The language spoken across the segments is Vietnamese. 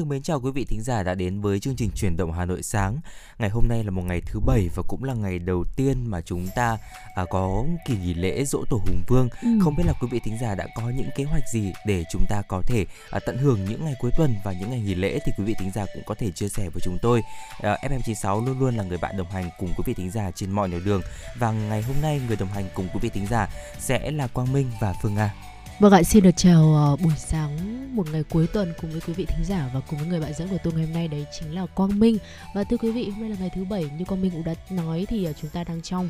Xin được mến chào quý vị thính giả đã đến với chương trình Chuyển động Hà Nội sáng. Ngày hôm nay là một ngày thứ bảy và cũng là ngày đầu tiên mà chúng ta à, có kỳ nghỉ lễ dỗ tổ Hùng Vương. Ừ. Không biết là quý vị thính giả đã có những kế hoạch gì để chúng ta có thể à, tận hưởng những ngày cuối tuần và những ngày nghỉ lễ thì quý vị thính giả cũng có thể chia sẻ với chúng tôi. À, FM96 luôn luôn là người bạn đồng hành cùng quý vị thính giả trên mọi nẻo đường và ngày hôm nay người đồng hành cùng quý vị thính giả sẽ là Quang Minh và Phương Nga. Vâng ạ, xin được chào uh, buổi sáng một ngày cuối tuần cùng với quý vị thính giả và cùng với người bạn dẫn của tôi ngày hôm nay đấy chính là Quang Minh. Và thưa quý vị, hôm nay là ngày thứ bảy như Quang Minh cũng đã nói thì uh, chúng ta đang trong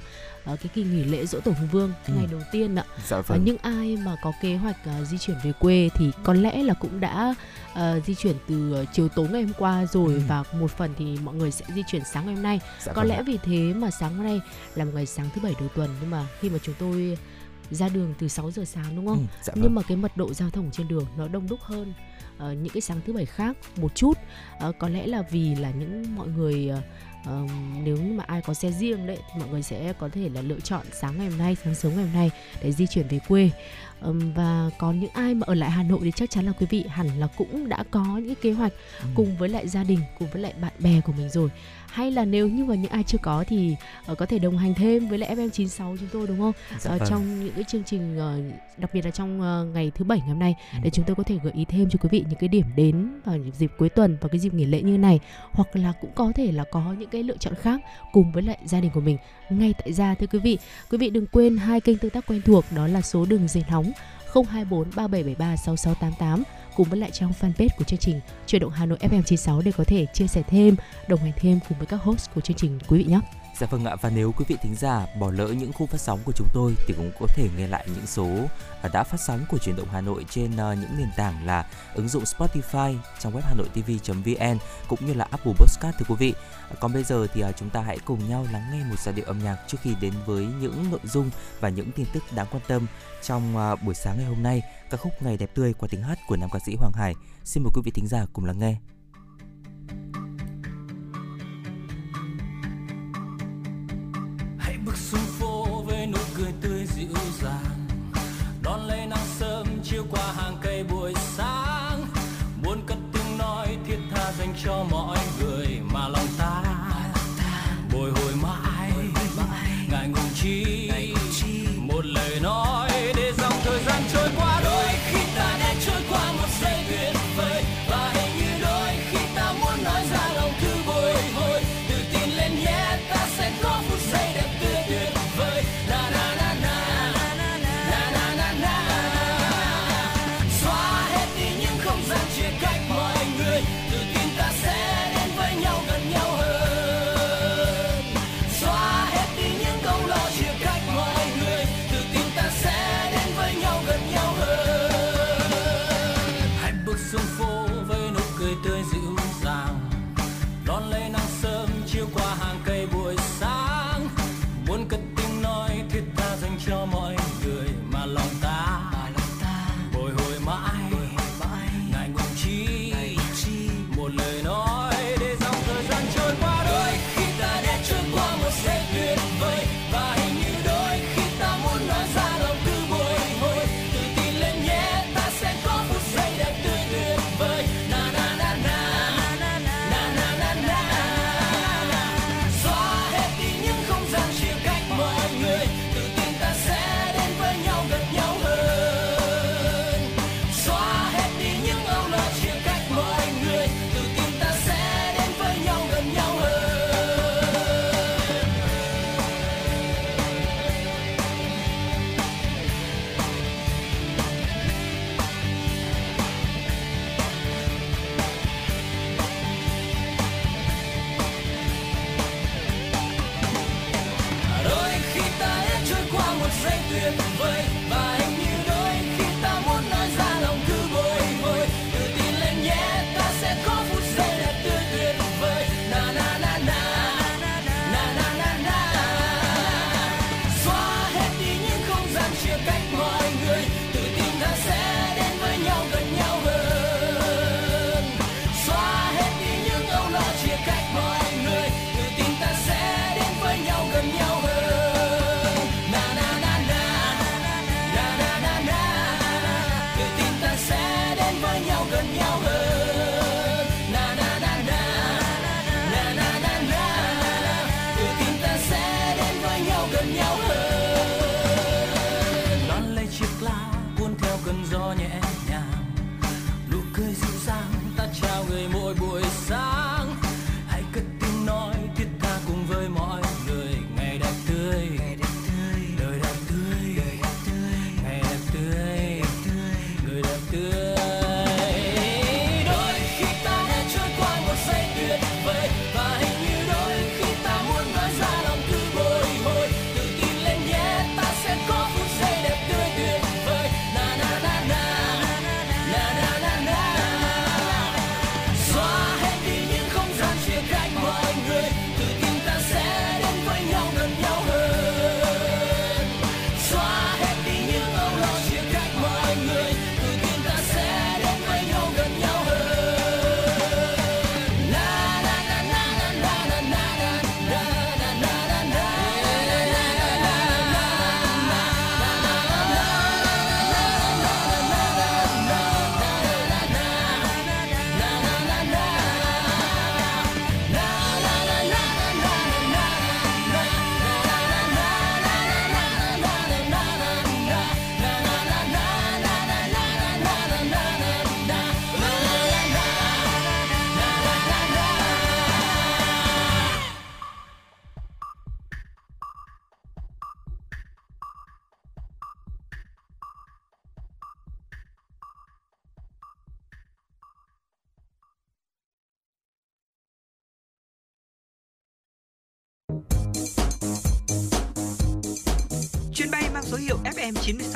uh, cái kỳ nghỉ lễ dỗ tổ Hùng Vương ừ. ngày đầu tiên ạ. Dạ vâng. những ai mà có kế hoạch di chuyển về quê thì có lẽ là cũng đã uh, di chuyển từ chiều tối ngày hôm qua rồi ừ. và một phần thì mọi người sẽ di chuyển sáng ngày hôm nay. Dạ có vâng. lẽ vì thế mà sáng hôm nay là một ngày sáng thứ bảy đầu tuần nhưng mà khi mà chúng tôi ra đường từ 6 giờ sáng đúng không? Ừ, dạ vâng. Nhưng mà cái mật độ giao thông trên đường nó đông đúc hơn uh, những cái sáng thứ bảy khác một chút. Uh, có lẽ là vì là những mọi người uh, uh, nếu như mà ai có xe riêng đấy thì mọi người sẽ có thể là lựa chọn sáng ngày hôm nay sáng sớm ngày hôm nay để di chuyển về quê um, và còn những ai mà ở lại Hà Nội thì chắc chắn là quý vị hẳn là cũng đã có những kế hoạch ừ. cùng với lại gia đình cùng với lại bạn bè của mình rồi hay là nếu như mà những ai chưa có thì uh, có thể đồng hành thêm với lại FM96 chúng tôi đúng không? Dạ uh, trong những cái chương trình uh, đặc biệt là trong uh, ngày thứ bảy ngày hôm nay ừ. để chúng tôi có thể gợi ý thêm cho quý vị những cái điểm đến vào dịp cuối tuần và cái dịp nghỉ lễ như này hoặc là cũng có thể là có những cái lựa chọn khác cùng với lại gia đình của mình ngay tại gia thưa quý vị. Quý vị đừng quên hai kênh tương tác quen thuộc đó là số đường dây nóng 024 3773 6688 cùng với lại trang fanpage của chương trình Chuyển động Hà Nội FM96 để có thể chia sẻ thêm, đồng hành thêm cùng với các host của chương trình quý vị nhé. Dạ vâng ạ và nếu quý vị thính giả bỏ lỡ những khu phát sóng của chúng tôi thì cũng có thể nghe lại những số à, đã phát sóng của chuyển động Hà Nội trên ờ, những nền tảng là ứng dụng Spotify, trong web hanoitv.vn cũng như là Apple Podcast thưa quý vị. Còn bây giờ thì ờ, chúng ta hãy cùng nhau lắng nghe một giai điệu âm nhạc trước khi đến với những nội dung và những tin tức đáng quan tâm trong ờ, buổi sáng ngày hôm nay. Ca khúc Ngày đẹp tươi qua tiếng hát của nam ca sĩ Hoàng Hải. Xin mời quý vị thính giả cùng lắng nghe. so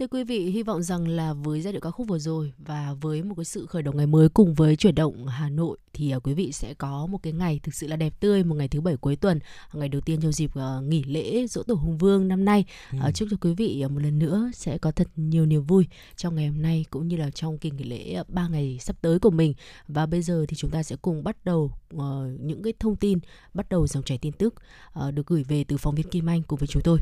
Thưa quý vị, hy vọng rằng là với giai điệu ca khúc vừa rồi và với một cái sự khởi đầu ngày mới cùng với chuyển động Hà Nội thì uh, quý vị sẽ có một cái ngày thực sự là đẹp tươi, một ngày thứ bảy cuối tuần, ngày đầu tiên trong dịp uh, nghỉ lễ Dỗ Tổ Hùng Vương năm nay. Ừ. Uh, chúc cho quý vị một lần nữa sẽ có thật nhiều niềm vui trong ngày hôm nay cũng như là trong kỳ nghỉ lễ uh, 3 ngày sắp tới của mình. Và bây giờ thì chúng ta sẽ cùng bắt đầu uh, những cái thông tin, bắt đầu dòng chảy tin tức uh, được gửi về từ phóng viên Kim Anh cùng với chúng tôi.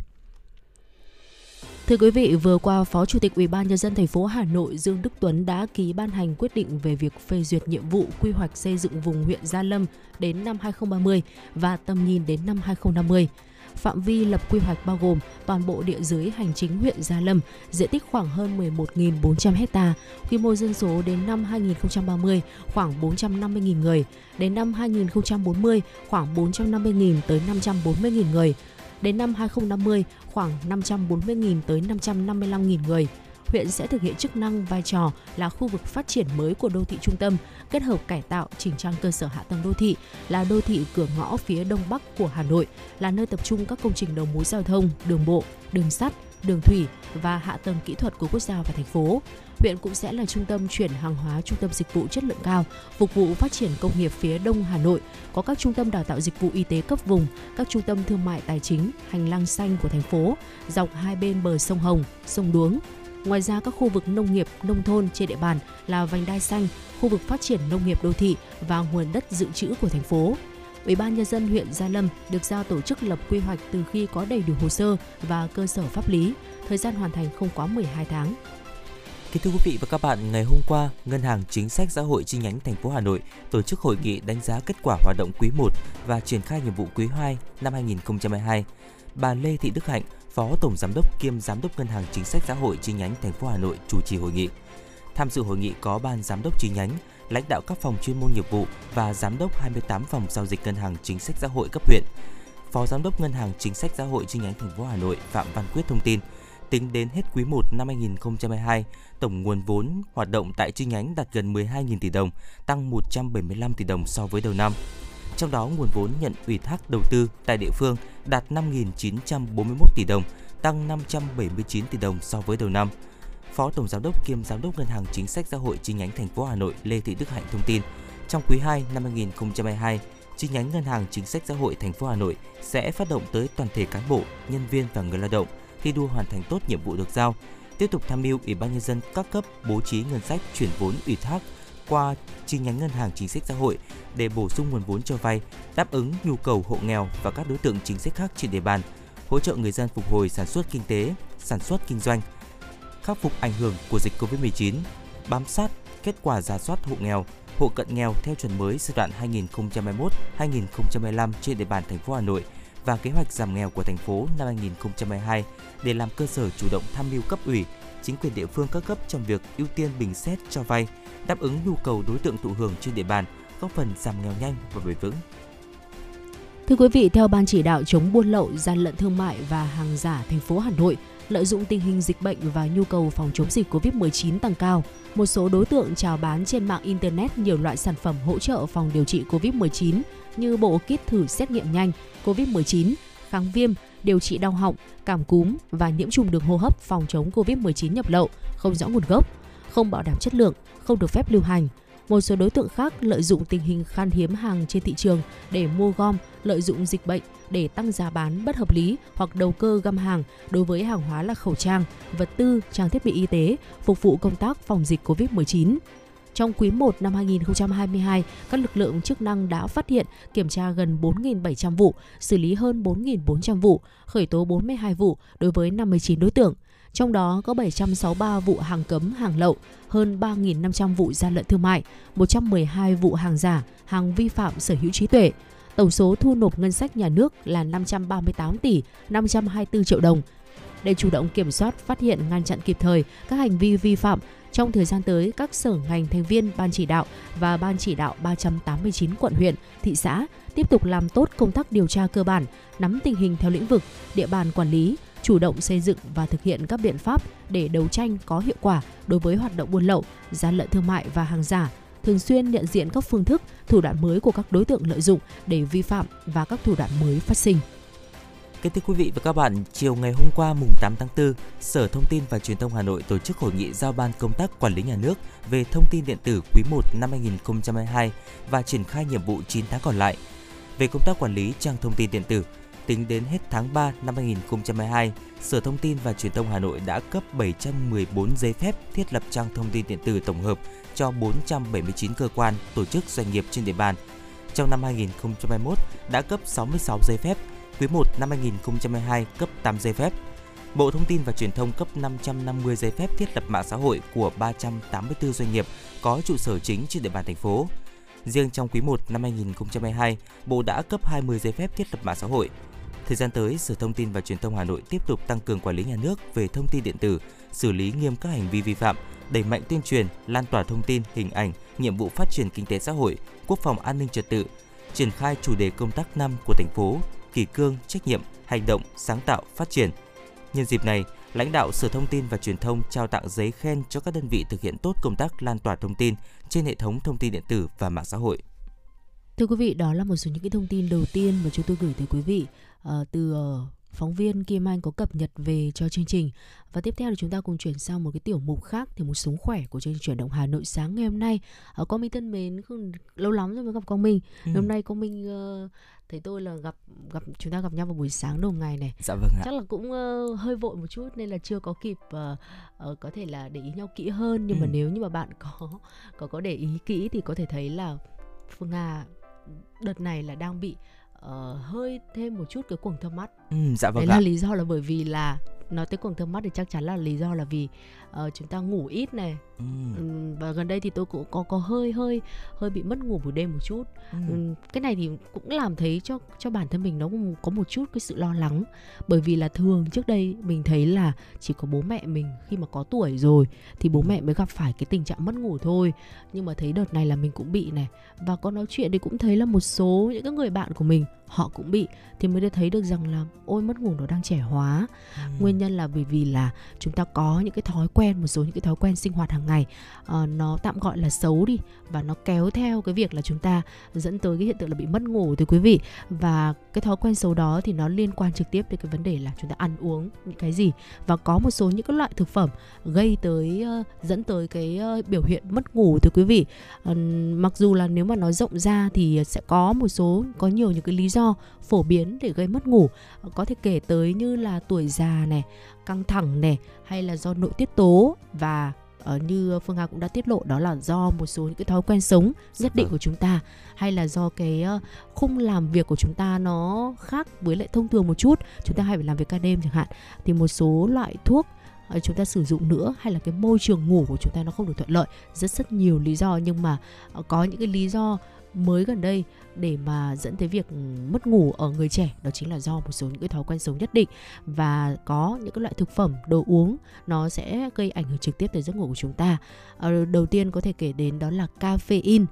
Thưa quý vị, vừa qua Phó Chủ tịch Ủy ban nhân dân thành phố Hà Nội Dương Đức Tuấn đã ký ban hành quyết định về việc phê duyệt nhiệm vụ quy hoạch xây dựng vùng huyện Gia Lâm đến năm 2030 và tầm nhìn đến năm 2050. Phạm vi lập quy hoạch bao gồm toàn bộ địa giới hành chính huyện Gia Lâm, diện tích khoảng hơn 11.400 ha, quy mô dân số đến năm 2030 khoảng 450.000 người, đến năm 2040 khoảng 450.000 tới 540.000 người, đến năm 2050 khoảng 540.000 tới 555.000 người. Huyện sẽ thực hiện chức năng vai trò là khu vực phát triển mới của đô thị trung tâm, kết hợp cải tạo chỉnh trang cơ sở hạ tầng đô thị, là đô thị cửa ngõ phía đông bắc của Hà Nội, là nơi tập trung các công trình đầu mối giao thông, đường bộ, đường sắt, đường thủy và hạ tầng kỹ thuật của quốc gia và thành phố. Huyện cũng sẽ là trung tâm chuyển hàng hóa trung tâm dịch vụ chất lượng cao, phục vụ phát triển công nghiệp phía Đông Hà Nội, có các trung tâm đào tạo dịch vụ y tế cấp vùng, các trung tâm thương mại tài chính, hành lang xanh của thành phố, dọc hai bên bờ sông Hồng, sông Đuống. Ngoài ra các khu vực nông nghiệp, nông thôn trên địa bàn là vành đai xanh, khu vực phát triển nông nghiệp đô thị và nguồn đất dự trữ của thành phố. Ủy ban nhân dân huyện Gia Lâm được giao tổ chức lập quy hoạch từ khi có đầy đủ hồ sơ và cơ sở pháp lý, thời gian hoàn thành không quá 12 tháng. Kính thưa quý vị và các bạn, ngày hôm qua, Ngân hàng Chính sách Xã hội chi nhánh thành phố Hà Nội tổ chức hội nghị đánh giá kết quả hoạt động quý 1 và triển khai nhiệm vụ quý 2 năm 2022. Bà Lê Thị Đức Hạnh, Phó Tổng Giám đốc kiêm Giám đốc Ngân hàng Chính sách Xã hội chi nhánh thành phố Hà Nội chủ trì hội nghị. Tham dự hội nghị có Ban Giám đốc chi nhánh, lãnh đạo các phòng chuyên môn nghiệp vụ và Giám đốc 28 phòng giao dịch Ngân hàng Chính sách Xã hội cấp huyện. Phó Giám đốc Ngân hàng Chính sách Xã hội chi nhánh thành phố Hà Nội Phạm Văn Quyết thông tin, tính đến hết quý 1 năm 2022, tổng nguồn vốn hoạt động tại chi nhánh đạt gần 12.000 tỷ đồng, tăng 175 tỷ đồng so với đầu năm. Trong đó, nguồn vốn nhận ủy thác đầu tư tại địa phương đạt 5.941 tỷ đồng, tăng 579 tỷ đồng so với đầu năm. Phó Tổng Giám đốc kiêm Giám đốc Ngân hàng Chính sách Xã hội chi nhánh thành phố Hà Nội Lê Thị Đức Hạnh thông tin, trong quý 2 năm 2022, chi nhánh Ngân hàng Chính sách Xã hội thành phố Hà Nội sẽ phát động tới toàn thể cán bộ, nhân viên và người lao động thi đua hoàn thành tốt nhiệm vụ được giao, tiếp tục tham mưu Ủy ban nhân dân các cấp bố trí ngân sách chuyển vốn ủy thác qua chi nhánh ngân hàng chính sách xã hội để bổ sung nguồn vốn cho vay, đáp ứng nhu cầu hộ nghèo và các đối tượng chính sách khác trên địa bàn, hỗ trợ người dân phục hồi sản xuất kinh tế, sản xuất kinh doanh, khắc phục ảnh hưởng của dịch Covid-19, bám sát kết quả giả soát hộ nghèo, hộ cận nghèo theo chuẩn mới giai đoạn 2021-2025 trên địa bàn thành phố Hà Nội và kế hoạch giảm nghèo của thành phố năm 2022 để làm cơ sở chủ động tham mưu cấp ủy, chính quyền địa phương các cấp trong việc ưu tiên bình xét cho vay, đáp ứng nhu cầu đối tượng thụ hưởng trên địa bàn, góp phần giảm nghèo nhanh và bền vững. Thưa quý vị, theo Ban chỉ đạo chống buôn lậu, gian lận thương mại và hàng giả thành phố Hà Nội, lợi dụng tình hình dịch bệnh và nhu cầu phòng chống dịch COVID-19 tăng cao, một số đối tượng chào bán trên mạng Internet nhiều loại sản phẩm hỗ trợ phòng điều trị COVID-19 như bộ kit thử xét nghiệm nhanh COVID-19, kháng viêm, điều trị đau họng, cảm cúm và nhiễm trùng đường hô hấp phòng chống COVID-19 nhập lậu, không rõ nguồn gốc, không bảo đảm chất lượng, không được phép lưu hành. Một số đối tượng khác lợi dụng tình hình khan hiếm hàng trên thị trường để mua gom, lợi dụng dịch bệnh để tăng giá bán bất hợp lý hoặc đầu cơ găm hàng đối với hàng hóa là khẩu trang, vật tư, trang thiết bị y tế phục vụ công tác phòng dịch COVID-19. Trong quý 1 năm 2022, các lực lượng chức năng đã phát hiện, kiểm tra gần 4.700 vụ, xử lý hơn 4.400 vụ, khởi tố 42 vụ đối với 59 đối tượng. Trong đó có 763 vụ hàng cấm, hàng lậu, hơn 3.500 vụ gian lận thương mại, 112 vụ hàng giả, hàng vi phạm sở hữu trí tuệ. Tổng số thu nộp ngân sách nhà nước là 538 tỷ 524 triệu đồng. Để chủ động kiểm soát, phát hiện, ngăn chặn kịp thời các hành vi vi phạm, trong thời gian tới, các sở ngành thành viên Ban chỉ đạo và Ban chỉ đạo 389 quận huyện, thị xã tiếp tục làm tốt công tác điều tra cơ bản, nắm tình hình theo lĩnh vực, địa bàn quản lý, chủ động xây dựng và thực hiện các biện pháp để đấu tranh có hiệu quả đối với hoạt động buôn lậu, gian lận thương mại và hàng giả, thường xuyên nhận diện các phương thức, thủ đoạn mới của các đối tượng lợi dụng để vi phạm và các thủ đoạn mới phát sinh. Kính thưa quý vị và các bạn, chiều ngày hôm qua mùng 8 tháng 4, Sở Thông tin và Truyền thông Hà Nội tổ chức hội nghị giao ban công tác quản lý nhà nước về thông tin điện tử quý 1 năm 2022 và triển khai nhiệm vụ 9 tháng còn lại. Về công tác quản lý trang thông tin điện tử, tính đến hết tháng 3 năm 2022, Sở Thông tin và Truyền thông Hà Nội đã cấp 714 giấy phép thiết lập trang thông tin điện tử tổng hợp cho 479 cơ quan, tổ chức doanh nghiệp trên địa bàn. Trong năm 2021 đã cấp 66 giấy phép quý 1 năm 2022 cấp 8 giấy phép. Bộ Thông tin và Truyền thông cấp 550 giấy phép thiết lập mạng xã hội của 384 doanh nghiệp có trụ sở chính trên địa bàn thành phố. Riêng trong quý 1 năm 2022, Bộ đã cấp 20 giấy phép thiết lập mạng xã hội. Thời gian tới, Sở Thông tin và Truyền thông Hà Nội tiếp tục tăng cường quản lý nhà nước về thông tin điện tử, xử lý nghiêm các hành vi vi phạm, đẩy mạnh tuyên truyền, lan tỏa thông tin, hình ảnh, nhiệm vụ phát triển kinh tế xã hội, quốc phòng an ninh trật tự, triển khai chủ đề công tác năm của thành phố kỷ cương, trách nhiệm, hành động, sáng tạo, phát triển. Nhân dịp này, lãnh đạo Sở Thông tin và Truyền thông trao tặng giấy khen cho các đơn vị thực hiện tốt công tác lan tỏa thông tin trên hệ thống thông tin điện tử và mạng xã hội. Thưa quý vị, đó là một số những cái thông tin đầu tiên mà chúng tôi gửi tới quý vị uh, từ uh, phóng viên Kim Anh có cập nhật về cho chương trình. Và tiếp theo thì chúng ta cùng chuyển sang một cái tiểu mục khác thì một sống khỏe của chương trình chuyển động Hà Nội sáng ngày hôm nay. Ở Quang Minh thân mến, không, lâu lắm rồi mới gặp Quang Minh. Ừ. Hôm nay Quang Minh uh, thấy tôi là gặp gặp chúng ta gặp nhau vào buổi sáng đầu ngày này. Dạ vâng ạ. Chắc là cũng uh, hơi vội một chút nên là chưa có kịp uh, uh, có thể là để ý nhau kỹ hơn nhưng ừ. mà nếu như mà bạn có có có để ý kỹ thì có thể thấy là Phương Nga đợt này là đang bị uh, hơi thêm một chút cái quầng thâm mắt. Ừ, dạ vâng Đấy ạ. là lý do là bởi vì là nói tới quầng thâm mắt thì chắc chắn là lý do là vì uh, chúng ta ngủ ít này ừ. và gần đây thì tôi cũng có có hơi hơi hơi bị mất ngủ buổi đêm một chút ừ. cái này thì cũng làm thấy cho cho bản thân mình nó cũng có một chút cái sự lo lắng bởi vì là thường trước đây mình thấy là chỉ có bố mẹ mình khi mà có tuổi rồi thì bố mẹ mới gặp phải cái tình trạng mất ngủ thôi nhưng mà thấy đợt này là mình cũng bị này và có nói chuyện thì cũng thấy là một số những cái người bạn của mình họ cũng bị thì mới được thấy được rằng là ôi mất ngủ nó đang trẻ hóa ừ. nguyên nhân là bởi vì là chúng ta có những cái thói quen một số những cái thói quen sinh hoạt hàng ngày uh, nó tạm gọi là xấu đi và nó kéo theo cái việc là chúng ta dẫn tới cái hiện tượng là bị mất ngủ thưa quý vị. Và cái thói quen xấu đó thì nó liên quan trực tiếp đến cái vấn đề là chúng ta ăn uống những cái gì. Và có một số những cái loại thực phẩm gây tới uh, dẫn tới cái uh, biểu hiện mất ngủ thưa quý vị. Uh, mặc dù là nếu mà nói rộng ra thì sẽ có một số có nhiều những cái lý do phổ biến để gây mất ngủ. Có thể kể tới như là tuổi già này căng thẳng này hay là do nội tiết tố và uh, như Phương Hà cũng đã tiết lộ đó là do một số những cái thói quen sống nhất định vâng. của chúng ta hay là do cái uh, khung làm việc của chúng ta nó khác với lại thông thường một chút chúng ta hay phải làm việc ca đêm chẳng hạn thì một số loại thuốc ờ, chúng ta sử dụng nữa hay là cái môi trường ngủ của chúng ta nó không được thuận lợi rất rất nhiều lý do nhưng mà có những cái lý do mới gần đây để mà dẫn tới việc ừ, mất ngủ ở người trẻ. Đó chính là do một số những cái thói quen sống nhất định. Và có những cái loại thực phẩm, đồ uống, nó sẽ gây ảnh hưởng trực tiếp tới giấc ngủ của chúng ta. Ờ, đầu tiên có thể kể đến đó là caffeine.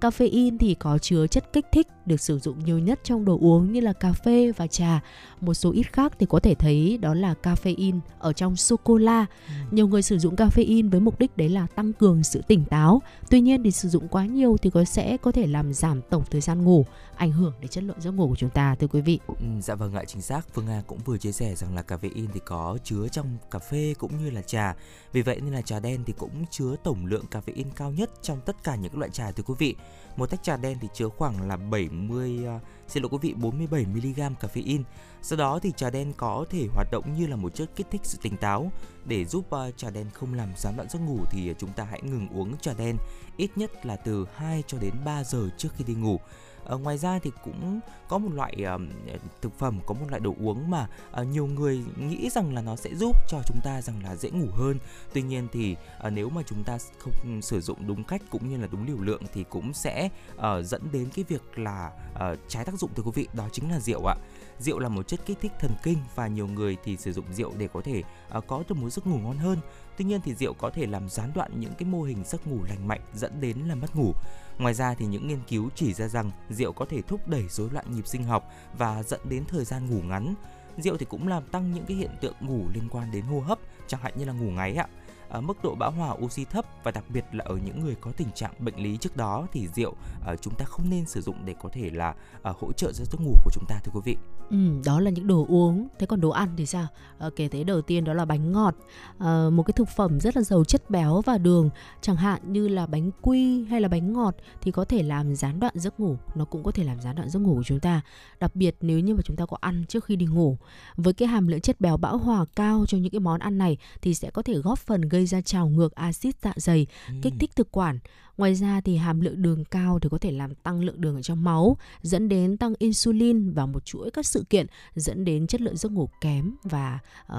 Caffeine thì có chứa chất kích thích được sử dụng nhiều nhất trong đồ uống như là cà phê và trà. Một số ít khác thì có thể thấy đó là caffeine ở trong sô cô la. Nhiều người sử dụng caffeine với mục đích đấy là tăng cường sự tỉnh táo. Tuy nhiên thì sử dụng quá nhiều thì có sẽ có thể làm giảm tổng thời gian ngủ, ảnh hưởng đến chất lượng giấc ngủ của chúng ta thưa quý vị. Ừ, dạ vâng ạ chính xác Phương Nga cũng vừa chia sẻ rằng là caffeine thì có chứa trong cà phê cũng như là trà vì vậy nên là trà đen thì cũng chứa tổng lượng caffeine cao nhất trong tất cả những loại trà thưa quý vị một tách trà đen thì chứa khoảng là 70 uh, à, xin lỗi quý vị 47 mg caffeine. Sau đó thì trà đen có thể hoạt động như là một chất kích thích sự tỉnh táo để giúp uh, trà đen không làm gián đoạn giấc ngủ thì chúng ta hãy ngừng uống trà đen ít nhất là từ 2 cho đến 3 giờ trước khi đi ngủ à, ngoài ra thì cũng có một loại à, thực phẩm có một loại đồ uống mà à, nhiều người nghĩ rằng là nó sẽ giúp cho chúng ta rằng là dễ ngủ hơn. Tuy nhiên thì à, nếu mà chúng ta không ừ, sử dụng đúng cách cũng như là đúng liều lượng thì cũng sẽ à, dẫn đến cái việc là à, trái tác dụng thưa quý vị đó chính là rượu ạ. Rượu là một chất kích thích thần kinh và nhiều người thì sử dụng rượu để có thể ờ, có được một giấc ngủ ngon hơn tuy nhiên thì rượu có thể làm gián đoạn những cái mô hình giấc ngủ lành mạnh dẫn đến là mất ngủ Ngoài ra thì những nghiên cứu chỉ ra rằng rượu có thể thúc đẩy rối loạn nhịp sinh học và dẫn đến thời gian ngủ ngắn. Rượu thì cũng làm tăng những cái hiện tượng ngủ liên quan đến hô hấp, chẳng hạn như là ngủ ngáy ạ. Ở mức độ bão hòa oxy thấp và đặc biệt là ở những người có tình trạng bệnh lý trước đó thì rượu à, chúng ta không nên sử dụng để có thể là à, hỗ trợ cho giấc ngủ của chúng ta thưa quý vị. Ừ, đó là những đồ uống. Thế còn đồ ăn thì sao? Ờ, kể tới đầu tiên đó là bánh ngọt, Ờ, một cái thực phẩm rất là giàu chất béo và đường, chẳng hạn như là bánh quy hay là bánh ngọt thì có thể làm gián đoạn giấc ngủ, nó cũng có thể làm gián đoạn giấc ngủ của chúng ta. Đặc biệt nếu như mà chúng ta có ăn trước khi đi ngủ, với cái hàm lượng chất béo bão hòa cao trong những cái món ăn này thì sẽ có thể góp phần gây ra trào ngược axit dạ dày, kích thích thực quản. Ngoài ra thì hàm lượng đường cao thì có thể làm tăng lượng đường ở trong máu, dẫn đến tăng insulin và một chuỗi các sự kiện dẫn đến chất lượng giấc ngủ kém và uh,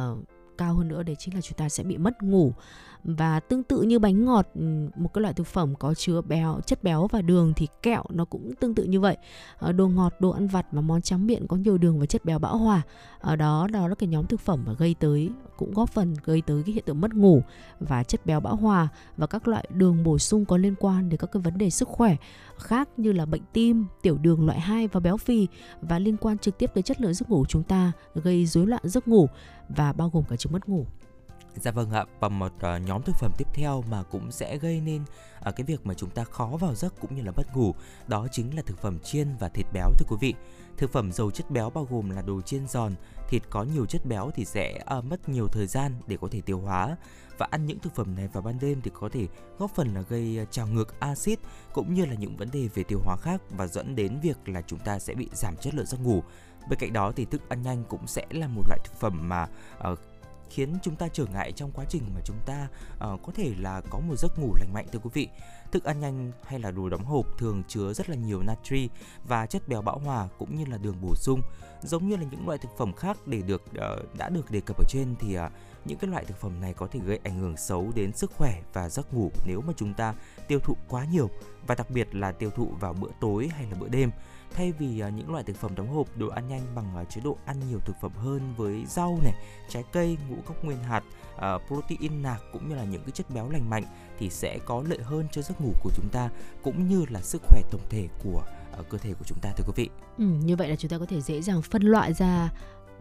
cao hơn nữa đấy chính là chúng ta sẽ bị mất ngủ. Và tương tự như bánh ngọt ừ, một cái loại thực phẩm có chứa béo chất béo và đường thì kẹo nó cũng tương tự như vậy. Ờ, đồ ngọt đồ ăn vặt và món tráng miệng có nhiều đường và chất béo bão hòa ở đó đó là cái nhóm thực phẩm mà gây tới cũng góp phần gây tới cái hiện tượng mất ngủ và chất béo bão hòa và các loại đường bổ sung có liên quan đến các cái vấn đề sức khỏe khác như là bệnh tim, tiểu đường loại 2 và béo phì và liên quan trực tiếp tới chất lượng giấc ngủ của chúng ta, gây rối loạn giấc ngủ và bao gồm cả chứng mất ngủ. Dạ vâng ạ, và một uh, nhóm thực phẩm tiếp theo mà cũng sẽ gây nên uh, cái việc mà chúng ta khó vào giấc cũng như là mất ngủ, đó chính là thực phẩm chiên và thịt béo thưa quý vị. Thực phẩm giàu chất béo bao gồm là đồ chiên giòn, thịt có nhiều chất béo thì sẽ uh, mất nhiều thời gian để có thể tiêu hóa và ăn những thực phẩm này vào ban đêm thì có thể góp phần là gây trào ngược axit cũng như là những vấn đề về tiêu hóa khác và dẫn đến việc là chúng ta sẽ bị giảm chất lượng giấc ngủ. Bên cạnh đó thì thức ăn nhanh cũng sẽ là một loại thực phẩm mà uh, khiến chúng ta trở ngại trong quá trình mà chúng ta uh, có thể là có một giấc ngủ lành mạnh thưa quý vị. Thức ăn nhanh hay là đồ đóng hộp thường chứa rất là nhiều natri và chất béo bão hòa cũng như là đường bổ sung. Giống như là những loại thực phẩm khác để được uh, đã được đề cập ở trên thì uh, những cái loại thực phẩm này có thể gây ảnh hưởng xấu đến sức khỏe và giấc ngủ nếu mà chúng ta tiêu thụ quá nhiều và đặc biệt là tiêu thụ vào bữa tối hay là bữa đêm thay vì à, những loại thực phẩm đóng hộp đồ ăn nhanh bằng à, chế độ ăn nhiều thực phẩm hơn với rau này trái cây ngũ cốc nguyên hạt à, protein nạc cũng như là những cái chất béo lành mạnh thì sẽ có lợi hơn cho giấc ngủ của chúng ta cũng như là sức khỏe tổng thể của cơ thể của chúng ta thưa quý vị. Ừ, như vậy là chúng ta có thể dễ dàng phân loại ra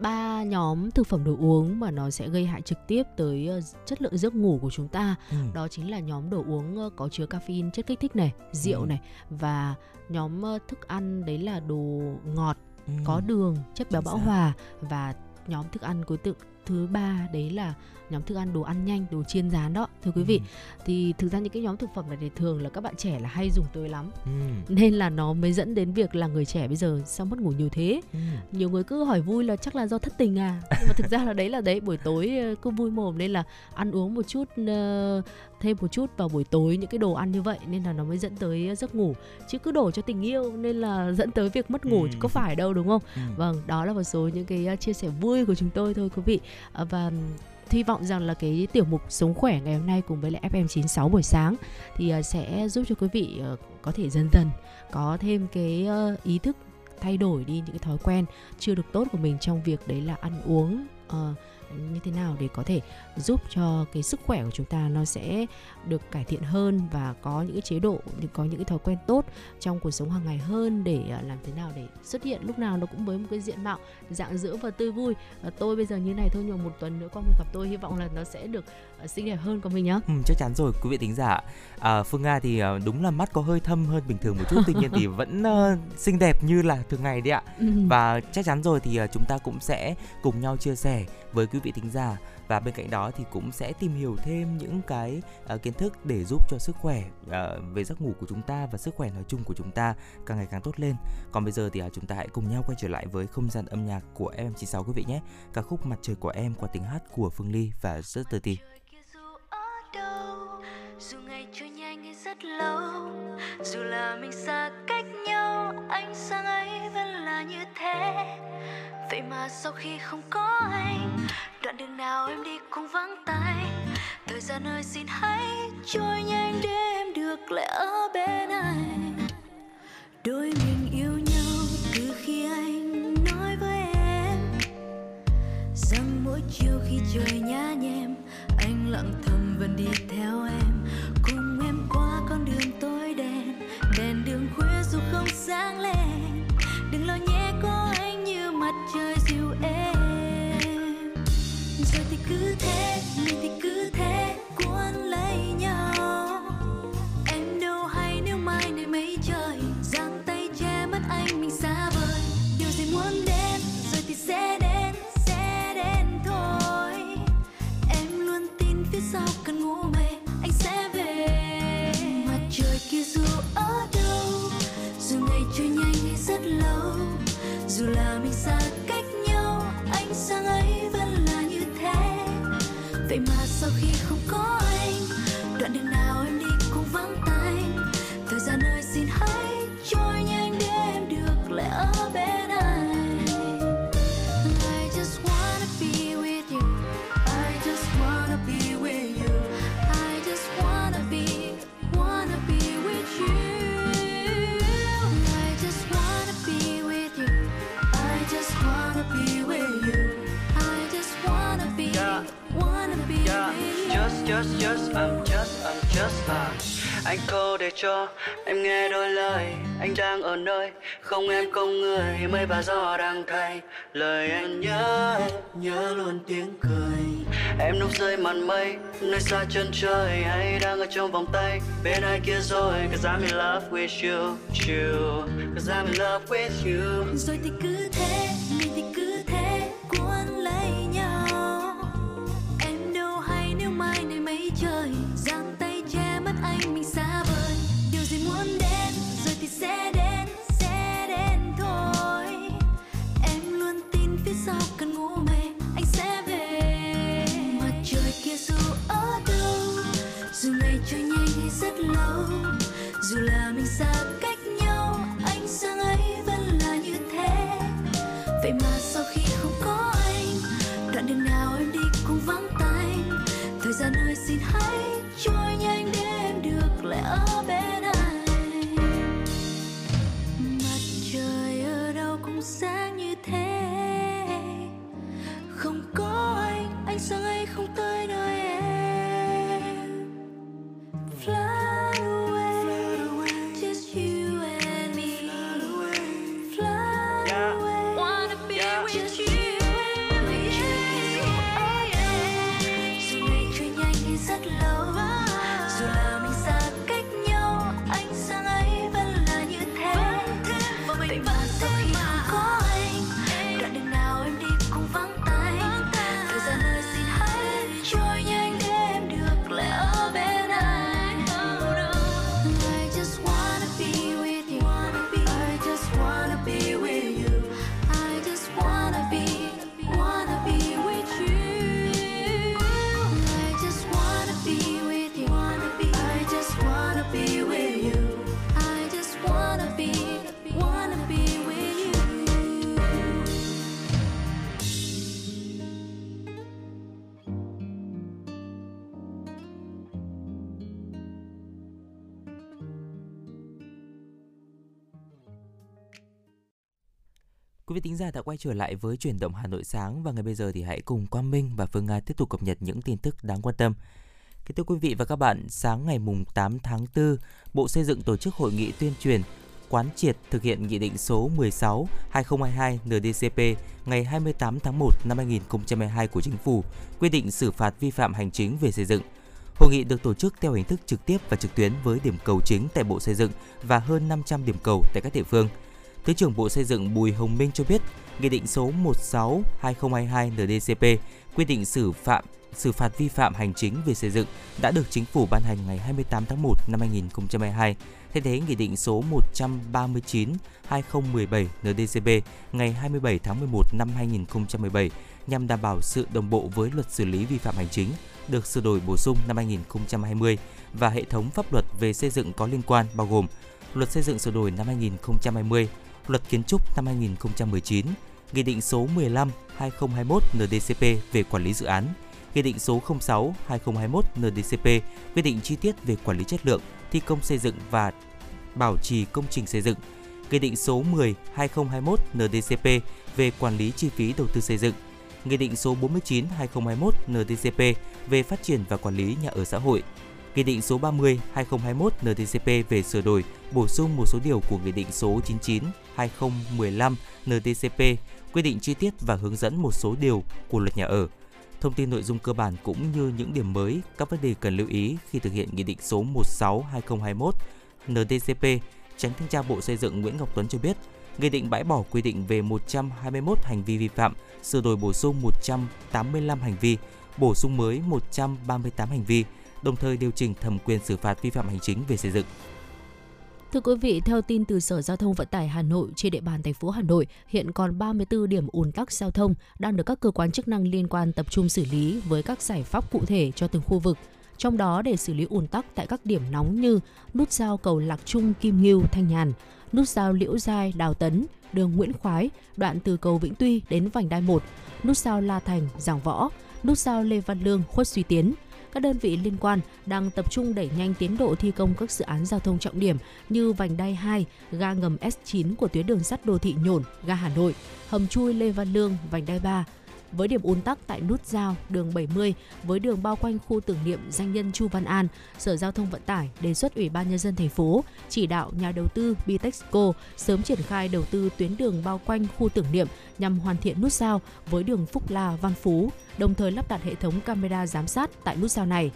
ba nhóm thực phẩm đồ uống mà nó sẽ gây hại trực tiếp tới ờ, chất lượng giấc ngủ của chúng ta ừ. đó chính là nhóm đồ uống ờ, có chứa caffeine chất kích thích này rượu Ừ. này và nhóm ờ, thức ăn đấy là đồ ngọt Ừ. có đường chất béo bão hòa và nhóm thức ăn cuối tự thứ ba đấy là nhóm thức ăn đồ ăn nhanh đồ chiên rán đó thưa quý vị Ừ. thì thực ra những cái nhóm thực phẩm này thì thường là các bạn trẻ là hay dùng tới lắm Ừ. nên là nó mới dẫn đến việc là người trẻ bây giờ sao mất ngủ nhiều thế Ừ. nhiều người cứ hỏi vui là chắc là do thất tình à nhưng mà thực ra là đấy là đấy buổi tối ờ, cứ vui mồm nên là ăn uống một chút ờ, thêm một chút vào buổi tối những cái đồ ăn như vậy nên là nó mới dẫn tới giấc ngủ chứ cứ đổ cho tình yêu nên là dẫn tới việc mất ngủ Ừ. có phải đâu đúng không Ừ. vâng đó là một số những cái uh, chia sẻ vui của chúng tôi thôi quý vị À, và hy vọng rằng là cái tiểu mục sống khỏe ngày hôm nay cùng với lại FM96 buổi sáng thì uh, sẽ giúp cho quý vị uh, có thể dần dần có thêm cái uh, ý thức thay đổi đi những cái thói quen chưa được tốt của mình trong việc đấy là ăn uống ờ, như thế nào để có thể giúp cho cái sức khỏe của chúng ta nó sẽ được cải thiện hơn và có những cái chế độ có những cái thói quen tốt trong cuộc sống hàng ngày hơn để ờ, làm thế nào để xuất hiện? Lúc nào nó cũng với một cái diện mạo dạng dỡ và tươi vui. Ờ, tôi bây giờ như này thôi nhưng một tuần nữa qua mình gặp tôi hy vọng là nó sẽ được ờ, xinh đẹp hơn của mình nhá. Ừ, chắc chắn rồi quý vị thính giả à, Phương Nga thì à, đúng là mắt có hơi thâm hơn bình thường một chút tuy nhiên thì vẫn ờ, xinh đẹp như là thường ngày đấy ạ. Ừ. và chắc chắn rồi thì à, chúng ta cũng sẽ cùng nhau chia sẻ với quý vị thính giả. Và bên cạnh đó thì cũng sẽ tìm hiểu thêm những cái uh, kiến thức để giúp cho sức khỏe uh, về giấc ngủ của chúng ta và sức khỏe nói chung của chúng ta càng ngày càng tốt lên. Còn bây giờ thì uh, chúng ta hãy cùng nhau quay trở lại với không gian âm nhạc của FM96 quý vị nhé. Ca khúc mặt trời của em qua tiếng hát của Phương Ly và rất tơ dù ngày trôi rất lâu. Dù là mình xa cách nhau anh sang ấy vẫn là như thế. Vậy mà sau khi không có anh, đoạn đường nào em đi cũng vắng tay. Thời gian ơi, xin hãy trôi nhanh để em được lại ở bên anh. Đôi mình yêu nhau từ khi anh nói với em rằng mỗi chiều khi trời nhá nhem, anh lặng thầm vẫn đi theo em đường tối đen, đèn đường khuya dù không sáng lên. Đừng lo nhé, có anh như mặt trời dịu êm rồi thì cứ thế mình thì cứ thế, cuốn lấy nhau. Em đâu hay nếu mai này mấy trời, giang tay che mất anh mình xa vời. Điều gì muốn đến rồi thì sẽ đến sẽ đến thôi. Em luôn tin phía sau cần ngủ mê. Ở đâu? Dù ngày trôi nhanh hay rất lâu, dù là mình xa cách nhau, ánh sáng ấy vẫn là như thế. Vậy mà sau khi không có anh just, just, I'm just, I'm just à. Anh câu để cho em nghe đôi lời. Anh đang ở nơi không em không người. Mây và gió đang thay. Lời anh nhớ em Nhớ luôn tiếng cười. Em núp dưới màn mây Nơi xa chân trời. Hay đang ở trong vòng tay Bên ai kia rồi? Cause I'm in love with you, you. Cause I'm in love with you. Rồi thì cứ thế mình thì cứ rất lâu. Dù là mình xa cách nhau anh sáng ấy vẫn là như thế. Vậy mà sau khi không có anh, đoạn đường nào em đi cũng vắng tay. Thời gian ơi, xin hãy trôi nhanh để em được lại ở bên anh. Mặt trời ở đâu cũng sáng như thế. Không có anh anh sáng ấy không tới nơi Quý vị giả đã quay trở lại với chuyển động Hà Nội sáng và ngày bây giờ thì hãy cùng Quang Minh và Phương Nga tiếp tục cập nhật những tin tức đáng quan tâm. Kính thưa quý vị và các bạn, sáng ngày mùng 8 tháng 4, Bộ Xây dựng tổ chức hội nghị tuyên truyền quán triệt thực hiện Nghị định số 16 2022 NDCP ngày 28 tháng 1 năm 2022 của Chính phủ quy định xử phạt vi phạm hành chính về xây dựng. Hội nghị được tổ chức theo hình thức trực tiếp và trực tuyến với điểm cầu chính tại Bộ Xây dựng và hơn 500 điểm cầu tại các địa phương. Thứ trưởng Bộ Xây dựng Bùi Hồng Minh cho biết, Nghị định số 16/2022 NDCP quy định xử phạm xử phạt vi phạm hành chính về xây dựng đã được chính phủ ban hành ngày 28 tháng 1 năm 2022, thay thế Nghị định số 139/2017 NDCP ngày 27 tháng 11 năm 2017 nhằm đảm bảo sự đồng bộ với luật xử lý vi phạm hành chính được sửa đổi bổ sung năm 2020 và hệ thống pháp luật về xây dựng có liên quan bao gồm Luật xây dựng sửa đổi năm 2020, Luật kiến trúc năm 2019, Nghị định số 15/2021 NDCP về quản lý dự án, Nghị định số 06/2021 NDCP quy định chi tiết về quản lý chất lượng, thi công xây dựng và bảo trì công trình xây dựng, Nghị định số 10/2021 NDCP về quản lý chi phí đầu tư xây dựng, Nghị định số 49/2021 NDCP về phát triển và quản lý nhà ở xã hội, Nghị định số 30/2021 ntcp về sửa đổi, bổ sung một số điều của Nghị định số 99/2015 ntcp quy định chi tiết và hướng dẫn một số điều của Luật Nhà ở. Thông tin nội dung cơ bản cũng như những điểm mới, các vấn đề cần lưu ý khi thực hiện Nghị định số 16/2021 ntcp Tránh thanh tra Bộ Xây dựng Nguyễn Ngọc Tuấn cho biết, Nghị định bãi bỏ quy định về 121 hành vi vi phạm, sửa đổi bổ sung 185 hành vi, bổ sung mới 138 hành vi, đồng thời điều chỉnh thẩm quyền xử phạt vi phạm hành chính về xây dựng. Thưa quý vị, theo tin từ Sở Giao thông Vận tải Hà Nội, trên địa bàn thành phố Hà Nội hiện còn 34 điểm ùn tắc giao thông đang được các cơ quan chức năng liên quan tập trung xử lý với các giải pháp cụ thể cho từng khu vực. Trong đó để xử lý ùn tắc tại các điểm nóng như nút giao cầu Lạc Trung Kim Ngưu Thanh Nhàn, nút giao Liễu Giai Đào Tấn, đường Nguyễn Khoái, đoạn từ cầu Vĩnh Tuy đến vành đai 1, nút giao La Thành Giảng Võ, nút giao Lê Văn Lương Khuất Suy Tiến, các đơn vị liên quan đang tập trung đẩy nhanh tiến độ thi công các dự án giao thông trọng điểm như vành đai 2, ga ngầm S9 của tuyến đường sắt đô thị Nhổn, ga Hà Nội, hầm chui Lê Văn Lương, vành đai 3, với điểm ùn tắc tại nút giao đường 70 với đường bao quanh khu tưởng niệm danh nhân Chu Văn An, Sở Giao thông Vận tải đề xuất Ủy ban nhân dân thành phố chỉ đạo nhà đầu tư Bitexco sớm triển khai đầu tư tuyến đường bao quanh khu tưởng niệm nhằm hoàn thiện nút giao với đường Phúc La Văn Phú, đồng thời lắp đặt hệ thống camera giám sát tại nút giao này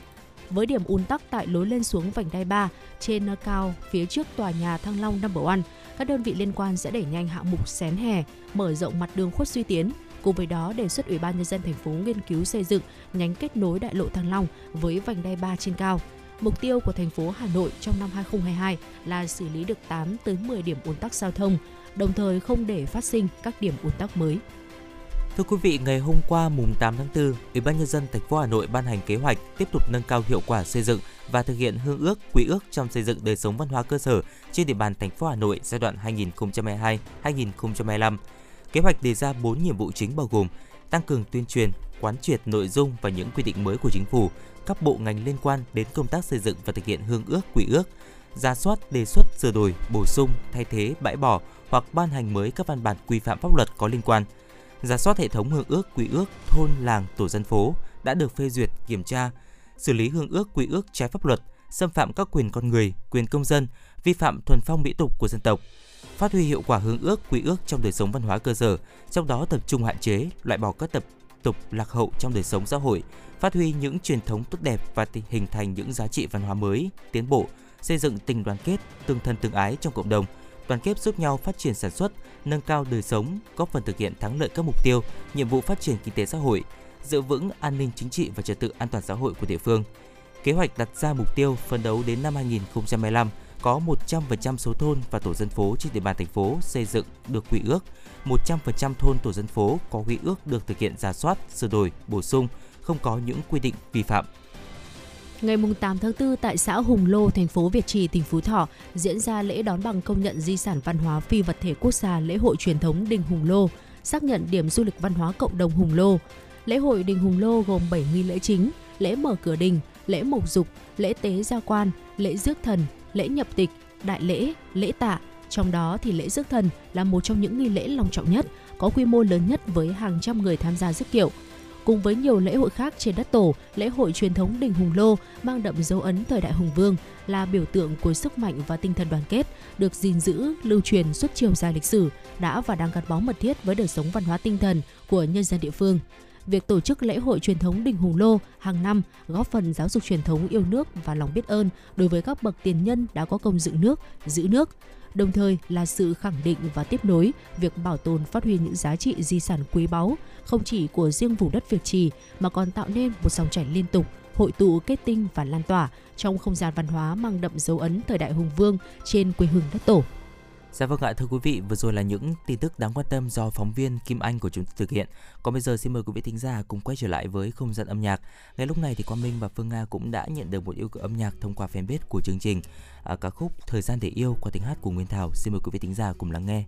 với điểm ùn tắc tại lối lên xuống vành đai 3 trên cao phía trước tòa nhà Thăng Long Number One. Các đơn vị liên quan sẽ đẩy nhanh hạng mục xén hè, mở rộng mặt đường khuất suy tiến, Cùng với đó, đề xuất Ủy ban nhân dân thành phố nghiên cứu xây dựng nhánh kết nối đại lộ Thăng Long với vành đai 3 trên cao. Mục tiêu của thành phố Hà Nội trong năm 2022 là xử lý được 8 tới 10 điểm ùn tắc giao thông, đồng thời không để phát sinh các điểm ùn tắc mới. Thưa quý vị, ngày hôm qua mùng 8 tháng 4, Ủy ban nhân dân thành phố Hà Nội ban hành kế hoạch tiếp tục nâng cao hiệu quả xây dựng và thực hiện hương ước, quy ước trong xây dựng đời sống văn hóa cơ sở trên địa bàn thành phố Hà Nội giai đoạn 2022-2025. Kế hoạch đề ra 4 nhiệm vụ chính bao gồm tăng cường tuyên truyền, quán triệt nội dung và những quy định mới của chính phủ, các bộ ngành liên quan đến công tác xây dựng và thực hiện hương ước, quy ước, ra soát, đề xuất, sửa đổi, bổ sung, thay thế, bãi bỏ hoặc ban hành mới các văn bản quy phạm pháp luật có liên quan, ra soát hệ thống hương ước, quy ước thôn, làng, tổ dân phố đã được phê duyệt, kiểm tra, xử lý hương ước, quy ước trái pháp luật, xâm phạm các quyền con người, quyền công dân, vi phạm thuần phong mỹ tục của dân tộc, phát huy hiệu quả hướng ước quy ước trong đời sống văn hóa cơ sở, trong đó tập trung hạn chế, loại bỏ các tập tục lạc hậu trong đời sống xã hội, phát huy những truyền thống tốt đẹp và hình thành những giá trị văn hóa mới, tiến bộ, xây dựng tình đoàn kết, tương thân tương ái trong cộng đồng, đoàn kết giúp nhau phát triển sản xuất, nâng cao đời sống, góp phần thực hiện thắng lợi các mục tiêu, nhiệm vụ phát triển kinh tế xã hội, giữ vững an ninh chính trị và trật tự an toàn xã hội của địa phương. Kế hoạch đặt ra mục tiêu phấn đấu đến năm 2025 có 100% số thôn và tổ dân phố trên địa bàn thành phố xây dựng được quy ước, 100% thôn tổ dân phố có quy ước được thực hiện giả soát, sửa đổi, bổ sung, không có những quy định vi phạm. Ngày 8 tháng 4 tại xã Hùng Lô, thành phố Việt Trì, tỉnh Phú Thọ diễn ra lễ đón bằng công nhận di sản văn hóa phi vật thể quốc gia lễ hội truyền thống Đình Hùng Lô, xác nhận điểm du lịch văn hóa cộng đồng Hùng Lô. Lễ hội Đình Hùng Lô gồm 7 nghi lễ chính, lễ mở cửa đình, lễ mộc dục, lễ tế gia quan, lễ rước thần, lễ nhập tịch, đại lễ, lễ tạ, Trong đó thì lễ rước thần là một trong những nghi lễ long trọng nhất, có quy mô lớn nhất với hàng trăm người tham gia rước kiệu. Cùng với nhiều lễ hội khác trên đất tổ, lễ hội truyền thống đình Hùng Lô mang đậm dấu ấn thời đại Hùng Vương là biểu tượng của sức mạnh và tinh thần đoàn kết, được gìn giữ, lưu truyền suốt chiều dài lịch sử, đã và đang gắn bó mật thiết với đời sống văn hóa tinh thần của nhân dân địa phương. Việc tổ chức lễ hội truyền thống Đình Hùng Lô hàng năm góp phần giáo dục truyền thống yêu nước và lòng biết ơn đối với các bậc tiền nhân đã có công dựng nước, giữ nước, đồng thời là sự khẳng định và tiếp nối việc bảo tồn phát huy những giá trị di sản quý báu không chỉ của riêng vùng đất Việt Trì mà còn tạo nên một dòng chảy liên tục hội tụ kết tinh và lan tỏa trong không gian văn hóa mang đậm dấu ấn thời đại hùng vương trên quê hương đất tổ. Dạ vâng ạ, thưa quý vị, vừa rồi là những tin tức đáng quan tâm do phóng viên Kim Anh của chúng tôi thực hiện. Còn bây giờ xin mời quý vị thính giả cùng quay trở lại với không gian âm nhạc. Ngay lúc này thì Quang Minh và Phương Nga cũng đã nhận được một yêu cầu âm nhạc thông qua fanpage của chương trình. À, ca khúc Thời gian để yêu qua tiếng hát của Nguyên Thảo. Xin mời quý vị thính giả cùng lắng nghe.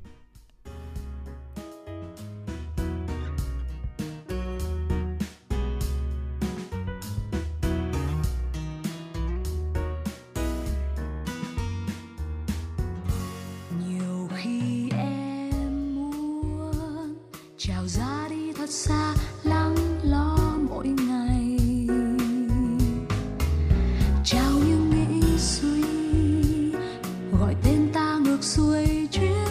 Xa lắng lo mỗi ngày. Trao những nghĩ suy, gọi tên ta ngược xuôi chuyến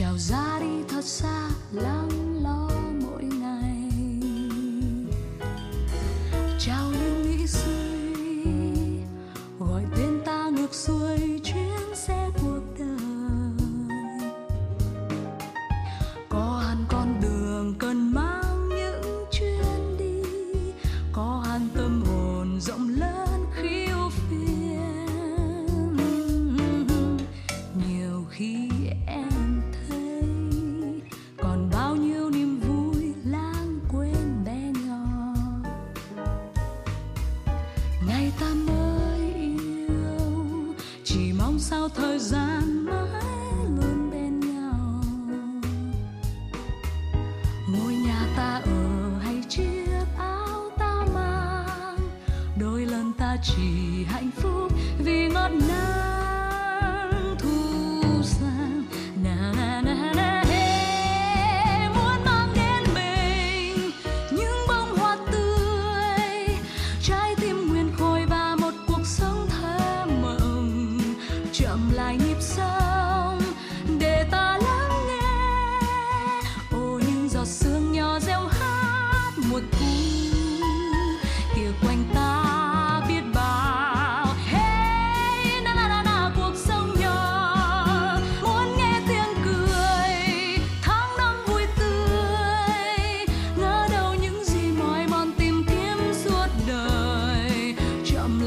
muốn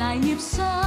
大叶山。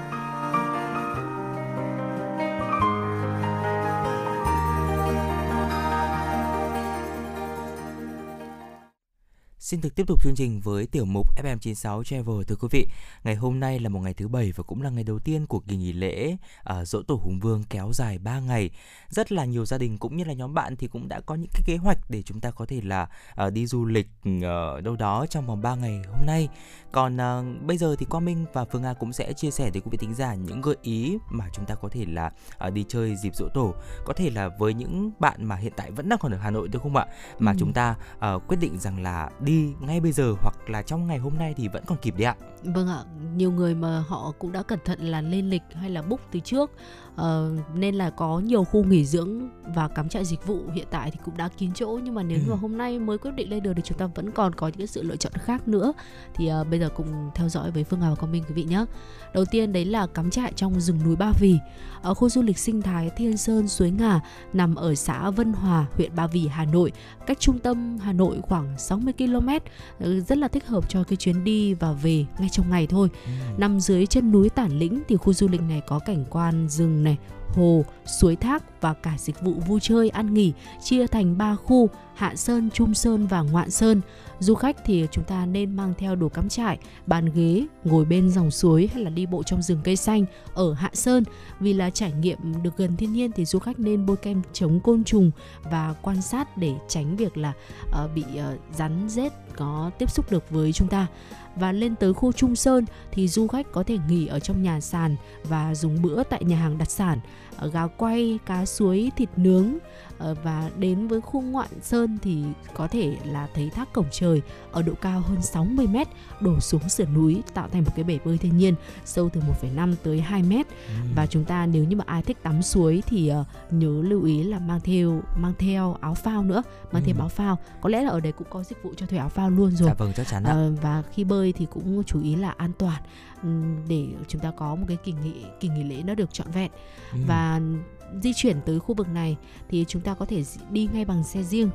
Xin được tiếp tục chương trình với tiểu mục FM96 Travel thưa quý vị. Ngày hôm nay là một ngày thứ bảy và cũng là ngày đầu tiên của kỳ nghỉ lễ ở dỗ tổ Hùng Vương kéo dài 3 ngày. Rất là nhiều gia đình cũng như là nhóm bạn thì cũng đã có những cái kế hoạch để chúng ta có thể là uh, đi du lịch ở đâu đó trong vòng 3 ngày hôm nay. Còn uh, bây giờ thì Quang Minh và Phương Nga cũng sẽ chia sẻ tới quý vị thính giả những gợi ý mà chúng ta có thể là uh, đi chơi dịp dỗ tổ. Có thể là với những bạn mà hiện tại vẫn đang còn ở Hà Nội đúng không ạ? Mà ừ. chúng ta uh, quyết định rằng là đi ngay bây giờ hoặc là trong ngày hôm nay thì vẫn còn kịp đấy ạ. Vâng ạ, nhiều người mà họ cũng đã cẩn thận là lên lịch hay là book từ trước uh, nên là có nhiều khu nghỉ dưỡng và cắm trại dịch vụ hiện tại thì cũng đã kín chỗ nhưng mà nếu ừ. mà hôm nay mới quyết định lên đường thì chúng ta vẫn còn có những sự lựa chọn khác nữa thì uh, bây giờ cùng theo dõi với Phương Hà và Quang Minh quý vị nhé. Đầu tiên đấy là cắm trại trong rừng núi Ba Vì ở khu du lịch sinh thái Thiên Sơn Suối Ngà nằm ở xã Vân Hòa, huyện Ba Vì, Hà Nội, cách trung tâm Hà Nội khoảng 60 km, ừ, rất là thích hợp cho cái chuyến đi và về ngay trong ngày thôi. Ừ. Nằm dưới chân núi Tản Lĩnh thì khu du lịch này có cảnh quan rừng này, hồ, suối thác và cả dịch vụ vui chơi ăn nghỉ chia thành 3 khu Hạ Sơn, Trung Sơn và Ngoạn Sơn. Du khách thì chúng ta nên mang theo đồ cắm trại, bàn ghế, ngồi bên dòng suối hay là đi bộ trong rừng cây xanh ở Hạ Sơn. Vì là trải nghiệm được gần thiên nhiên thì du khách nên bôi kem chống côn trùng và quan sát để tránh việc là uh, bị uh, rắn rết có tiếp xúc được với chúng ta và lên tới khu Trung Sơn thì du khách có thể nghỉ ở trong nhà sàn và dùng bữa tại nhà hàng đặc sản gà quay, cá suối, thịt nướng Ờ, và đến với khu ngoạn sơn thì có thể là thấy thác cổng trời ở độ cao hơn 60 mét đổ xuống sườn núi tạo thành một cái bể bơi thiên nhiên sâu từ 1,5 tới 2 mét ừ. và chúng ta nếu như mà ai thích tắm suối thì uh, nhớ lưu ý là mang theo mang theo áo phao nữa mang ừ. thêm áo phao có lẽ là ở đây cũng có dịch vụ cho thuê áo phao luôn rồi dạ vâng chắc chắn ạ. Uh, và khi bơi thì cũng chú ý là an toàn để chúng ta có một cái kỳ nghỉ kỳ nghỉ lễ nó được trọn vẹn ừ. và di chuyển tới khu vực này thì chúng ta có thể đi ngay bằng xe riêng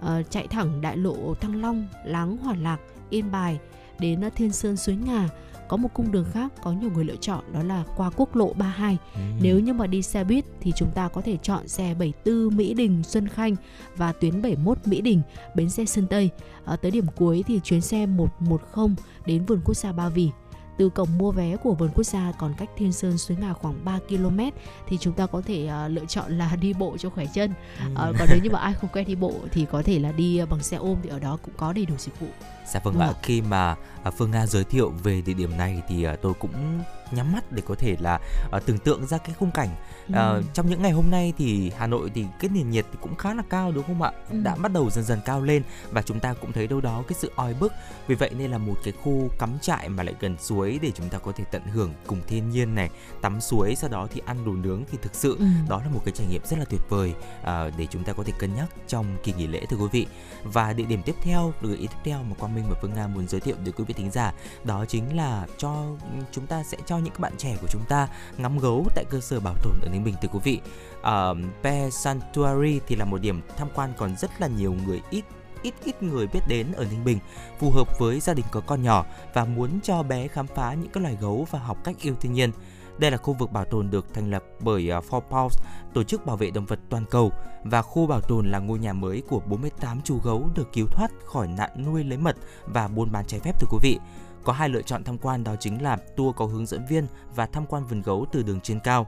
uh, chạy thẳng đại lộ Thăng Long, Láng Hòa Lạc, Yên Bài đến Thiên Sơn Suối Ngà có một cung đường khác có nhiều người lựa chọn đó là qua quốc lộ 32. Ừ. Nếu như mà đi xe buýt thì chúng ta có thể chọn xe 74 Mỹ Đình Xuân Khanh và tuyến 71 Mỹ Đình bến xe Sơn Tây. À, tới điểm cuối thì chuyến xe 110 đến vườn quốc gia Ba Vì từ cổng mua vé của vườn quốc gia còn cách Thiên Sơn Suối Ngà khoảng 3 km thì chúng ta có thể uh, lựa chọn là đi bộ cho khỏe chân. Ừ. Uh, còn nếu như mà ai không quen đi bộ thì có thể là đi bằng xe ôm thì ở đó cũng có đầy đủ dịch vụ. Dạ vâng ạ, khi mà Phương Nga giới thiệu về địa điểm này thì tôi cũng nhắm mắt để có thể là tưởng tượng ra cái khung cảnh ừ. trong những ngày hôm nay thì Hà Nội thì cái nền nhiệt thì cũng khá là cao đúng không ạ ừ. đã bắt đầu dần dần cao lên và chúng ta cũng thấy đâu đó cái sự oi bức vì vậy nên là một cái khu cắm trại mà lại gần suối để chúng ta có thể tận hưởng cùng thiên nhiên này tắm suối sau đó thì ăn đồ nướng thì thực sự ừ. đó là một cái trải nghiệm rất là tuyệt vời uh, để chúng ta có thể cân nhắc trong kỳ nghỉ lễ thưa quý vị và địa điểm tiếp theo gợi ý tiếp theo mà Quang Minh và Phương Nga muốn giới thiệu đến quý vị thính giả đó chính là cho chúng ta sẽ cho những các bạn trẻ của chúng ta ngắm gấu tại cơ sở bảo tồn ở Ninh Bình thưa quý vị. Ờ, ở Pe Sanctuary thì là một điểm tham quan còn rất là nhiều người ít ít ít người biết đến ở Ninh Bình, phù hợp với gia đình có con nhỏ và muốn cho bé khám phá những cái loài gấu và học cách yêu thiên nhiên. Đây là khu vực bảo tồn được thành lập bởi ờ, Four Paws, tổ chức bảo vệ động vật toàn cầu và khu bảo tồn là ngôi nhà mới của 48 chú gấu được cứu thoát khỏi nạn nuôi lấy mật và buôn bán trái phép thưa quý vị. Có hai lựa chọn tham quan đó chính là tour có hướng dẫn viên và tham quan vườn gấu từ đường trên cao.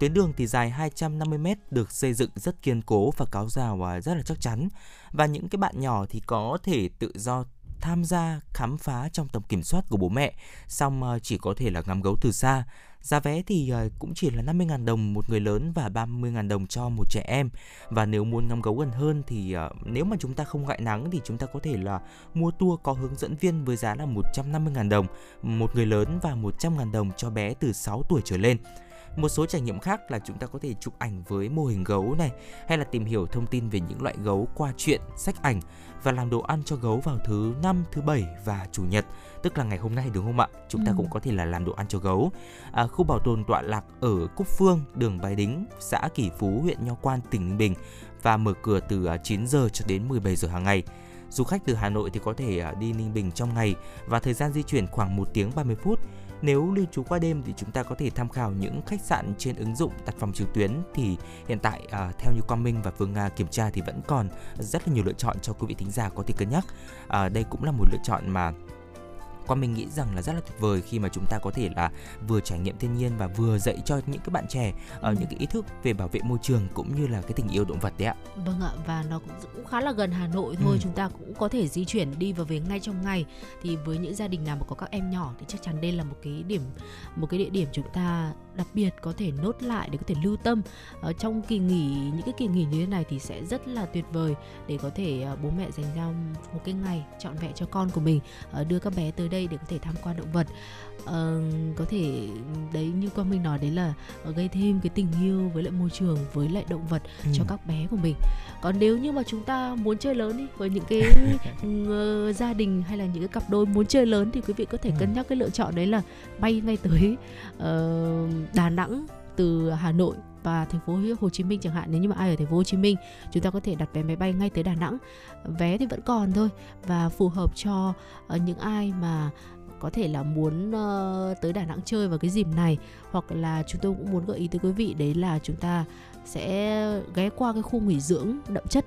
Tuyến đường thì dài 250 m được xây dựng rất kiên cố và cáo rào và rất là chắc chắn. Và những cái bạn nhỏ thì có thể tự do tham gia khám phá trong tầm kiểm soát của bố mẹ, xong à, chỉ có thể là ngắm gấu từ xa. Giá vé thì à, cũng chỉ là 50.000 đồng một người lớn và 30.000 đồng cho một trẻ em. Và nếu muốn ngắm gấu gần hơn thì à, nếu mà chúng ta không ngại nắng thì chúng ta có thể là mua tour có hướng dẫn viên với giá là 150.000 đồng một người lớn và 100.000 đồng cho bé từ 6 tuổi trở lên. Một số trải nghiệm khác là chúng ta có thể chụp ảnh với mô hình gấu này hay là tìm hiểu thông tin về những loại gấu qua truyện, sách ảnh và làm đồ ăn cho gấu vào thứ năm, thứ bảy và chủ nhật, tức là ngày hôm nay đúng không ạ? Chúng ta Ừ. cũng có thể là làm đồ ăn cho gấu. À, khu bảo tồn tọa lạc ở Cúc Phương, đường Bái Đính, xã Kỷ Phú, huyện Nho Quan, tỉnh Ninh Bình và mở cửa từ à, 9 giờ cho đến 17 giờ hàng ngày. Du khách từ Hà Nội thì có thể à, đi Ninh Bình trong ngày và thời gian di chuyển khoảng 1 tiếng 30 phút. Nếu lưu trú qua đêm thì chúng ta có thể tham khảo những khách sạn trên ứng dụng đặt phòng trực tuyến thì hiện tại à, theo như Quang Minh và Phương Nga kiểm tra thì vẫn còn rất là nhiều lựa chọn cho quý vị thính giả có thể cân nhắc. À, đây cũng là một lựa chọn mà Quang Minh nghĩ rằng là rất là tuyệt vời khi mà chúng ta có thể là vừa trải nghiệm thiên nhiên và vừa dạy cho những cái bạn trẻ ở Ừ. những cái ý thức về bảo vệ môi trường cũng như là cái tình yêu động vật đấy ạ. Vâng ạ và nó cũng, cũng khá là gần Hà Nội thôi Ừ. chúng ta cũng có thể di chuyển đi và về ngay trong ngày thì với những gia đình nào mà có các em nhỏ thì chắc chắn đây là một cái điểm một cái địa điểm chúng ta đặc biệt có thể nốt lại để có thể lưu tâm ở trong kỳ nghỉ những cái kỳ nghỉ như thế này thì sẽ rất là tuyệt vời để có thể ờ, bố mẹ dành ra một cái ngày trọn vẹn cho con của mình ờ, đưa các bé tới đây để có thể tham quan động vật Ờ, có thể đấy như quang minh nói đấy là gây thêm cái tình yêu với lại môi trường với lại động vật cho Ừ. các bé của mình còn nếu như mà chúng ta muốn chơi lớn đi với những cái ờ, gia đình hay là những cái cặp đôi muốn chơi lớn thì quý vị có thể Ừ. cân nhắc cái lựa chọn đấy là bay ngay tới ờ, Đà Nẵng từ Hà Nội và thành phố Hồ Chí Minh chẳng hạn. Nếu như mà ai ở thành phố Hồ Chí Minh chúng ta có thể đặt vé máy bay ngay tới Đà Nẵng. Vé thì vẫn còn thôi và phù hợp cho ờ, những ai mà có thể là muốn ờ, tới Đà Nẵng chơi vào cái dịp này. Hoặc là chúng tôi cũng muốn gợi ý tới quý vị đấy là chúng ta sẽ ghé qua cái khu nghỉ dưỡng đậm chất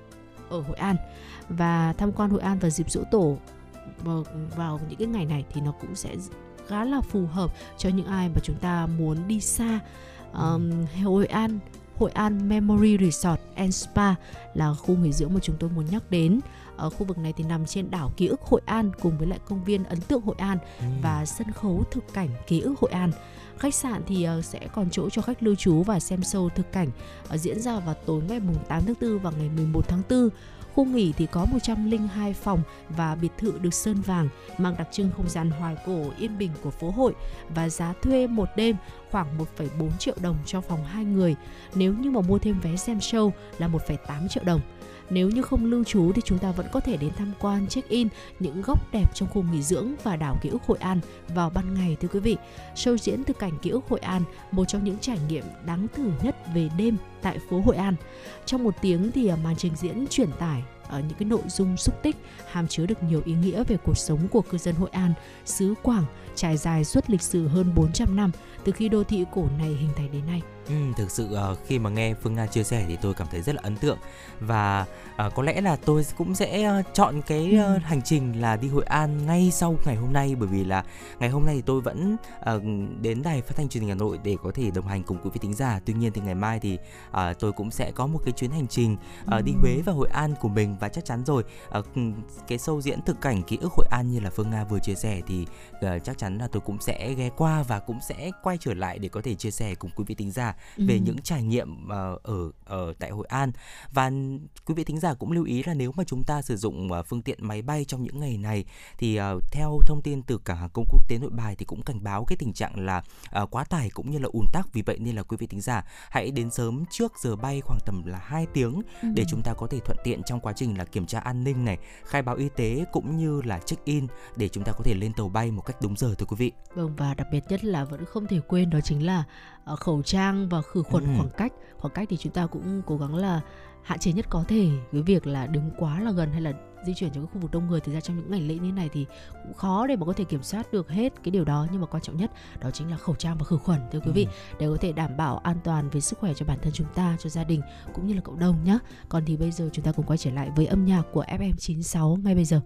ở Hội An và tham quan Hội An vào dịp dỗ tổ vào, vào những cái ngày này thì nó cũng sẽ khá là phù hợp cho những ai mà chúng ta muốn đi xa um, Hội An Hội An Memory Resort and Spa là khu nghỉ dưỡng mà chúng tôi muốn nhắc đến. Ở khu vực này thì nằm trên đảo ký ức Hội An cùng với lại công viên ấn tượng Hội An Ừ. và sân khấu thực cảnh ký ức Hội An. Khách sạn thì ờ, sẽ còn chỗ cho khách lưu trú và xem show thực cảnh ờ, diễn ra vào tối ngày mùng 8 tháng 4 và ngày 11 tháng 4. Khu nghỉ thì có 102 phòng và biệt thự được sơn vàng mang đặc trưng không gian hoài cổ yên bình của phố hội và giá thuê một đêm khoảng 1,4 triệu đồng cho phòng 2 người. Nếu như mà mua thêm vé xem show là 1,8 triệu đồng. Nếu như không lưu trú thì chúng ta vẫn có thể đến tham quan check-in những góc đẹp trong khu nghỉ dưỡng và đảo ký ức Hội An vào ban ngày thưa quý vị. Show diễn từ cảnh ký ức Hội An, một trong những trải nghiệm đáng thử nhất về đêm tại phố Hội An. Trong một tiếng thì à, màn trình diễn truyền tải ở những cái nội dung xúc tích hàm chứa được nhiều ý nghĩa về cuộc sống của cư dân Hội An, xứ Quảng trải dài suốt lịch sử hơn 400 năm từ khi đô thị cổ này hình thành đến nay. Ừ, thực sự ờ, khi mà nghe Phương Nga chia sẻ thì tôi cảm thấy rất là ấn tượng và ờ, có lẽ là tôi cũng sẽ ờ, chọn cái Ừ. hành trình là đi Hội An ngay sau ngày hôm nay bởi vì là ngày hôm nay thì tôi vẫn ờ, đến đài phát thanh truyền hình Hà Nội để có thể đồng hành cùng quý vị thính giả. Tuy nhiên thì ngày mai thì ờ, tôi cũng sẽ có một cái chuyến hành trình đi Ừ. Huế và Hội An của mình và chắc chắn rồi ờ, cái show diễn thực cảnh ký ức Hội An như là Phương Nga vừa chia sẻ thì ờ, chắc chắn là tôi cũng sẽ ghé qua và cũng sẽ quay trở lại để có thể chia sẻ cùng quý vị thính giả về Ừ. những trải nghiệm ờ, ở ở tại Hội An và quý vị thính giả cũng lưu ý là nếu mà chúng ta sử dụng ờ, phương tiện máy bay trong những ngày này thì ờ, theo thông tin từ cảng hàng không quốc tế Nội Bài thì cũng cảnh báo cái tình trạng là quá tải cũng như là ùn tắc vì vậy nên là quý vị thính giả hãy đến sớm trước giờ bay khoảng tầm là 2 tiếng để chúng ta có thể thuận tiện trong quá trình là kiểm tra an ninh này, khai báo y tế cũng như là check in để chúng ta có thể lên tàu bay một cách đúng giờ thưa quý vị. Vâng và đặc biệt nhất là vẫn không thể quên đó chính là ờ, khẩu trang và khử khuẩn Ừ. khoảng cách. Khoảng cách thì chúng ta cũng cố gắng là hạn chế nhất có thể. Cái việc là đứng quá là gần hay là di chuyển trong cái khu vực đông người thực ra trong những ngày lễ như thế này thì cũng khó để mà có thể kiểm soát được hết cái điều đó. Nhưng mà quan trọng nhất đó chính là khẩu trang và khử khuẩn thưa quý vị. Để có thể đảm bảo an toàn về sức khỏe cho bản thân chúng ta cho gia đình cũng như là cộng đồng nhé còn thì bây giờ chúng ta cùng quay trở lại với âm nhạc của FM96 ngay bây giờ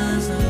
doesn't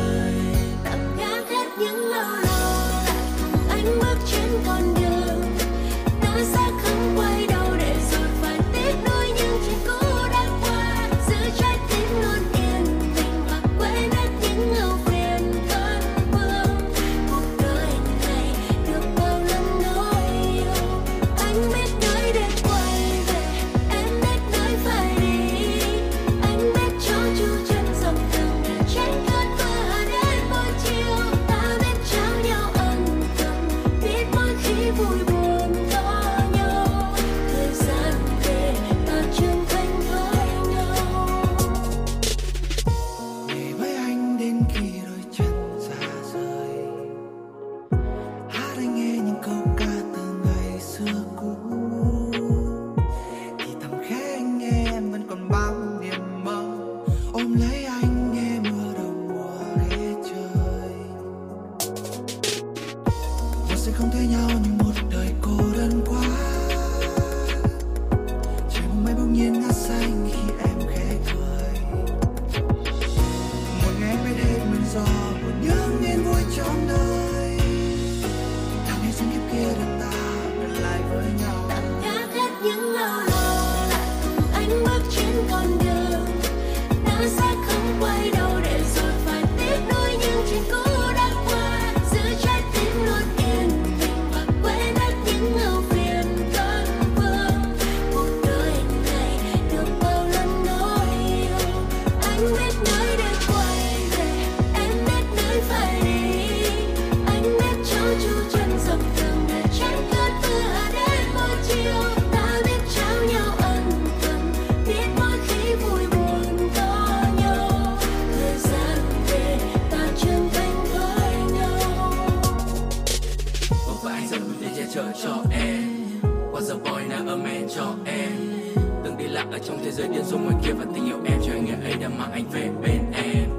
trong thế giới điên rồ ngoài kia Và tình yêu em. Cho anh ngày ấy đã mang anh về bên em.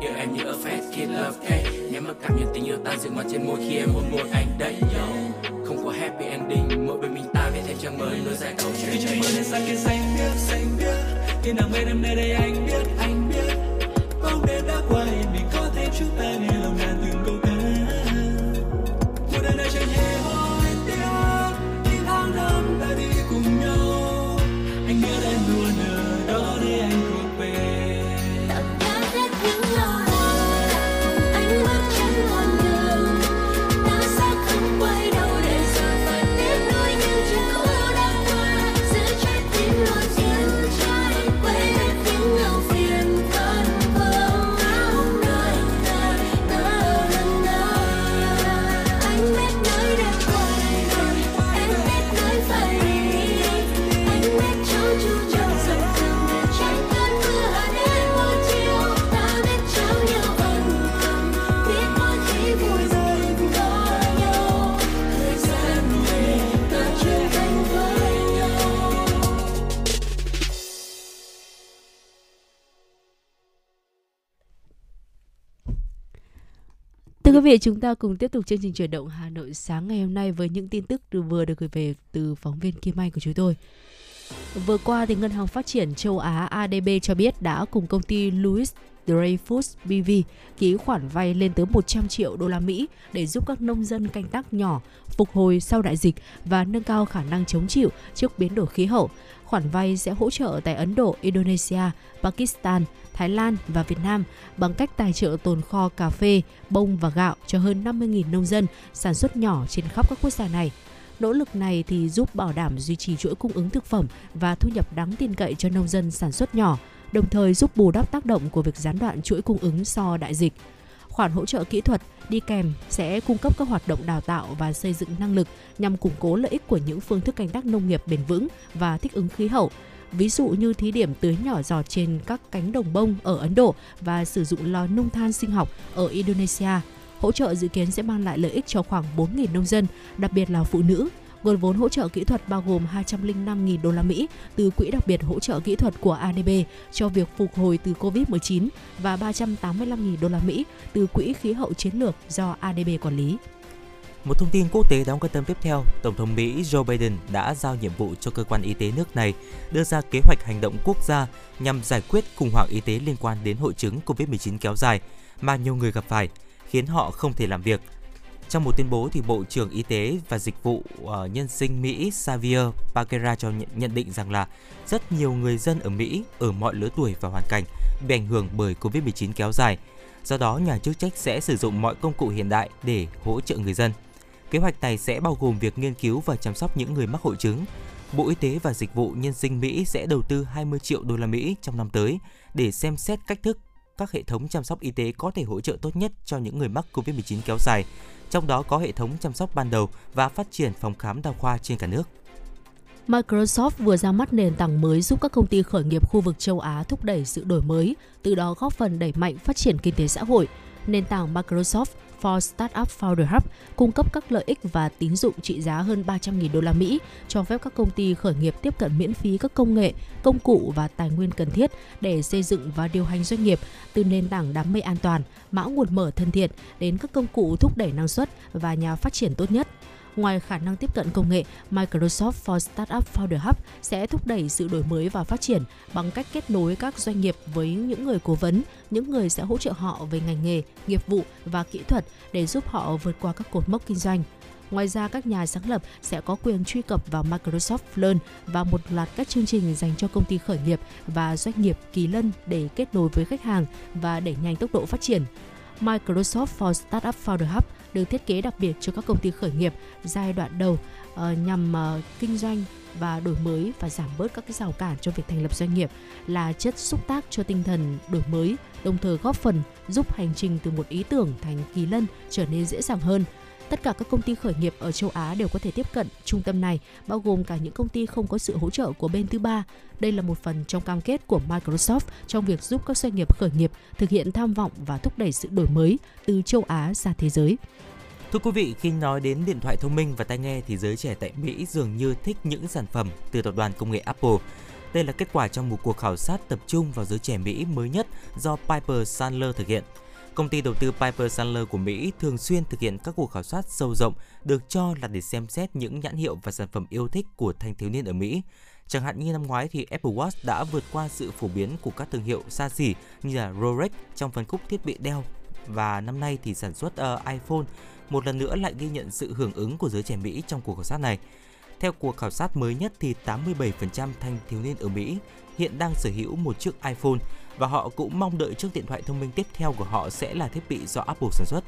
Yêu em như a fast kid love thế Nhắm mắt cảm nhận tình yêu ta dừng ngoài trên môi khi em hôn môi anh đây yo. Không có happy ending, Mỗi bên mình ta viết thêm trang mới nối dài câu chuyện. Khi trời mới lên xa kia xanh biếc xanh biếc. Khi nào bên em nơi đây anh biết anh biết. Bóng đêm đã qua yên có thêm chúng ta nghe lòng ngàn từ quý vị, chúng ta cùng tiếp tục chương trình chuyển động Hà Nội sáng ngày hôm nay với những tin tức vừa được gửi về từ phóng viên Kim Anh của chúng tôi. Vừa qua thì Ngân hàng Phát triển châu Á ADB cho biết đã cùng công ty Louis Dreyfus BV ký khoản vay lên tới 100 triệu đô la Mỹ để giúp các nông dân canh tác nhỏ phục hồi sau đại dịch và nâng cao khả năng chống chịu trước biến đổi khí hậu. Khoản vay sẽ hỗ trợ tại Ấn Độ, Indonesia, Pakistan, Thái Lan và Việt Nam bằng cách tài trợ tồn kho cà phê, bông và gạo cho hơn 50.000 nông dân sản xuất nhỏ trên khắp các quốc gia này. Nỗ lực này thì giúp bảo đảm duy trì chuỗi cung ứng thực phẩm và thu nhập đáng tin cậy cho nông dân sản xuất nhỏ, đồng thời giúp bù đắp tác động của việc gián đoạn chuỗi cung ứng do đại dịch. Khoản hỗ trợ kỹ thuật đi kèm sẽ cung cấp các hoạt động đào tạo và xây dựng năng lực nhằm củng cố lợi ích của những phương thức canh tác nông nghiệp bền vững và thích ứng khí hậu. Ví dụ như thí điểm tưới nhỏ giọt trên các cánh đồng bông ở Ấn Độ và sử dụng lò nung than sinh học ở Indonesia. Hỗ trợ dự kiến sẽ mang lại lợi ích cho khoảng 4.000 nông dân, đặc biệt là phụ nữ. Nguồn vốn hỗ trợ kỹ thuật bao gồm 205.000 đô la Mỹ từ quỹ đặc biệt hỗ trợ kỹ thuật của ADB cho việc phục hồi từ Covid-19 và 385.000 đô la Mỹ từ quỹ khí hậu chiến lược do ADB quản lý. Một thông tin quốc tế đáng quan tâm tiếp theo, Tổng thống Mỹ Joe Biden đã giao nhiệm vụ cho cơ quan y tế nước này đưa ra kế hoạch hành động quốc gia nhằm giải quyết khủng hoảng y tế liên quan đến hội chứng COVID-19 kéo dài mà nhiều người gặp phải, khiến họ không thể làm việc. Trong một tuyên bố thì Bộ trưởng Y tế và Dịch vụ uh, Nhân sinh Mỹ Xavier Becerra cho nhận, nhận định rằng là rất nhiều người dân ở Mỹ ở mọi lứa tuổi và hoàn cảnh bị ảnh hưởng bởi COVID-19 kéo dài. Do đó, nhà chức trách sẽ sử dụng mọi công cụ hiện đại để hỗ trợ người dân. Kế hoạch này sẽ bao gồm việc nghiên cứu và chăm sóc những người mắc hội chứng. Bộ Y tế và Dịch vụ Nhân sinh Mỹ sẽ đầu tư 20 triệu đô la Mỹ trong năm tới để xem xét cách thức các hệ thống chăm sóc y tế có thể hỗ trợ tốt nhất cho những người mắc COVID-19 kéo dài, trong đó có hệ thống chăm sóc ban đầu và phát triển phòng khám đa khoa trên cả nước. Microsoft vừa ra mắt nền tảng mới giúp các công ty khởi nghiệp khu vực châu Á thúc đẩy sự đổi mới, từ đó góp phần đẩy mạnh phát triển kinh tế xã hội nền tảng Microsoft for Startup Founder Hub cung cấp các lợi ích và tín dụng trị giá hơn 300.000 đô la Mỹ, cho phép các công ty khởi nghiệp tiếp cận miễn phí các công nghệ, công cụ và tài nguyên cần thiết để xây dựng và điều hành doanh nghiệp từ nền tảng đám mây an toàn, mã nguồn mở thân thiện đến các công cụ thúc đẩy năng suất và nhà phát triển tốt nhất. Ngoài khả năng tiếp cận công nghệ, Microsoft for Startup Founder Hub sẽ thúc đẩy sự đổi mới và phát triển bằng cách kết nối các doanh nghiệp với những người cố vấn, những người sẽ hỗ trợ họ về ngành nghề, nghiệp vụ và kỹ thuật để giúp họ vượt qua các cột mốc kinh doanh. Ngoài ra, các nhà sáng lập sẽ có quyền truy cập vào Microsoft Learn và một loạt các chương trình dành cho công ty khởi nghiệp và doanh nghiệp kỳ lân để kết nối với khách hàng và đẩy nhanh tốc độ phát triển. Microsoft for Startup Founder Hub được thiết kế đặc biệt cho các công ty khởi nghiệp giai đoạn đầu uh, nhằm uh, kinh doanh và đổi mới và giảm bớt các cái rào cản cho việc thành lập doanh nghiệp là chất xúc tác cho tinh thần đổi mới, đồng thời góp phần giúp hành trình từ một ý tưởng thành kỳ lân trở nên dễ dàng hơn. Tất cả các công ty khởi nghiệp ở châu Á đều có thể tiếp cận trung tâm này, bao gồm cả những công ty không có sự hỗ trợ của bên thứ ba. Đây là một phần trong cam kết của Microsoft trong việc giúp các doanh nghiệp khởi nghiệp thực hiện tham vọng và thúc đẩy sự đổi mới từ châu Á ra thế giới. Thưa quý vị, khi nói đến điện thoại thông minh và tai nghe thì giới trẻ tại Mỹ dường như thích những sản phẩm từ tập đoàn công nghệ Apple. Đây là kết quả trong một cuộc khảo sát tập trung vào giới trẻ Mỹ mới nhất do Piper Sandler thực hiện. Công ty đầu tư Piper Sandler của Mỹ thường xuyên thực hiện các cuộc khảo sát sâu rộng được cho là để xem xét những nhãn hiệu và sản phẩm yêu thích của thanh thiếu niên ở Mỹ. Chẳng hạn như năm ngoái thì Apple Watch đã vượt qua sự phổ biến của các thương hiệu xa xỉ như là Rolex trong phân khúc thiết bị đeo và năm nay thì sản xuất uh, iPhone một lần nữa lại ghi nhận sự hưởng ứng của giới trẻ Mỹ trong cuộc khảo sát này. Theo cuộc khảo sát mới nhất thì 87% thanh thiếu niên ở Mỹ hiện đang sở hữu một chiếc iPhone và họ cũng mong đợi chiếc điện thoại thông minh tiếp theo của họ sẽ là thiết bị do Apple sản xuất.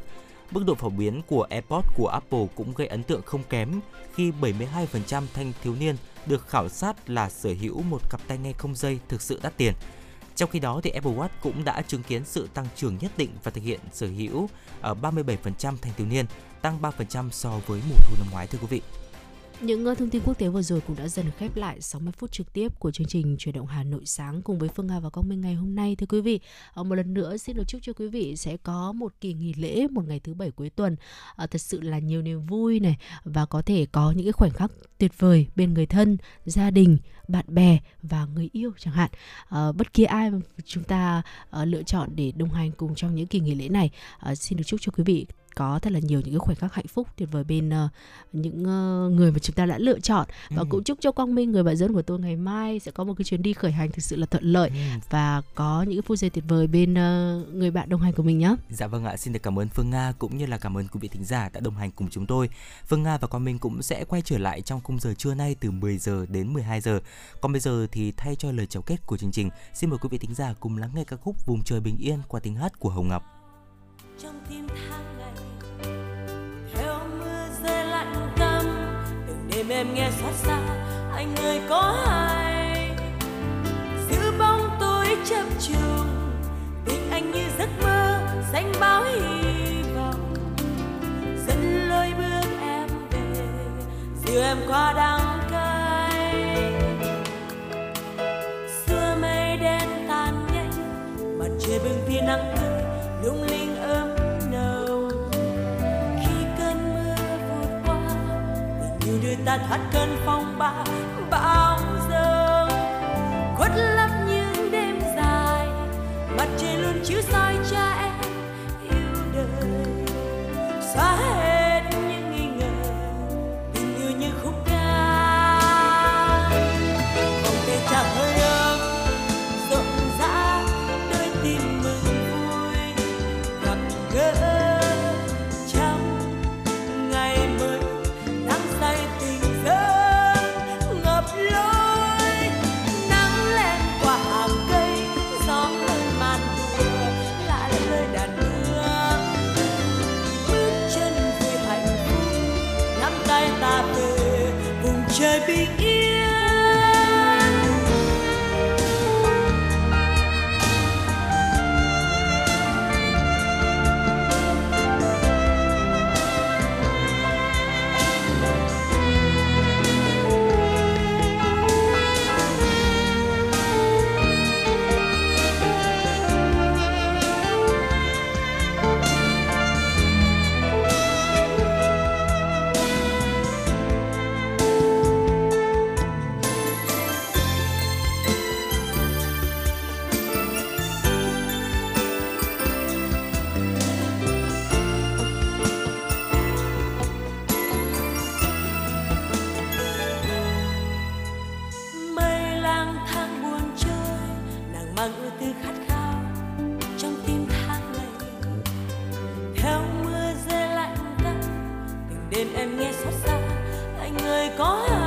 Mức độ phổ biến của AirPods của Apple cũng gây ấn tượng không kém khi 72% thanh thiếu niên được khảo sát là sở hữu một cặp tai nghe không dây thực sự đắt tiền. Trong khi đó thì Apple Watch cũng đã chứng kiến sự tăng trưởng nhất định và thực hiện sở hữu ờ, ở 37% thanh thiếu niên, tăng 3% so với mùa thu năm ngoái thưa quý vị. Những ờ, thông tin quốc tế vừa rồi cũng đã dần khép lại 60 phút trực tiếp của chương trình chuyển động Hà Nội sáng cùng với Phương Hà và Công Minh ngày hôm nay thưa quý vị. Ờ, một lần nữa xin được chúc cho quý vị sẽ có một kỳ nghỉ lễ một ngày thứ bảy cuối tuần ờ, thật sự là nhiều niềm vui này và có thể có những cái khoảnh khắc tuyệt vời bên người thân, gia đình, bạn bè và người yêu chẳng hạn. Bất kỳ ai chúng ta lựa chọn để đồng hành cùng trong những kỳ nghỉ lễ này xin được chúc cho quý vị có thật là nhiều những cái khoảnh khắc hạnh phúc tuyệt vời bên uh, những uh, người mà chúng ta đã lựa chọn và ừ. cũng chúc cho Quang Minh người bạn dẫn của tôi ngày mai sẽ có một cái chuyến đi khởi hành thực sự là thuận lợi ừ. và có những cái phút giây tuyệt vời bên uh, người bạn đồng hành của mình nhé. Dạ vâng ạ, xin được cảm ơn Phương Nga cũng như là cảm ơn quý vị thính giả đã đồng hành cùng chúng tôi. Phương Nga và Quang Minh cũng sẽ quay trở lại trong khung giờ trưa nay từ 10 giờ đến 12 giờ. Còn bây giờ thì thay cho lời chào kết của chương trình, xin mời quý vị thính giả cùng lắng nghe ca khúc Vùng trời bình yên qua tiếng hát của Hồng Ngọc. Trong tim tháng tim em nghe xót xa, anh ơi, có ai? Giữ bóng tôi chập trùng, tình anh như giấc mơ xanh báo hy vọng. Dẫn lối bước em về dìu em qua đắng hát ta cơn có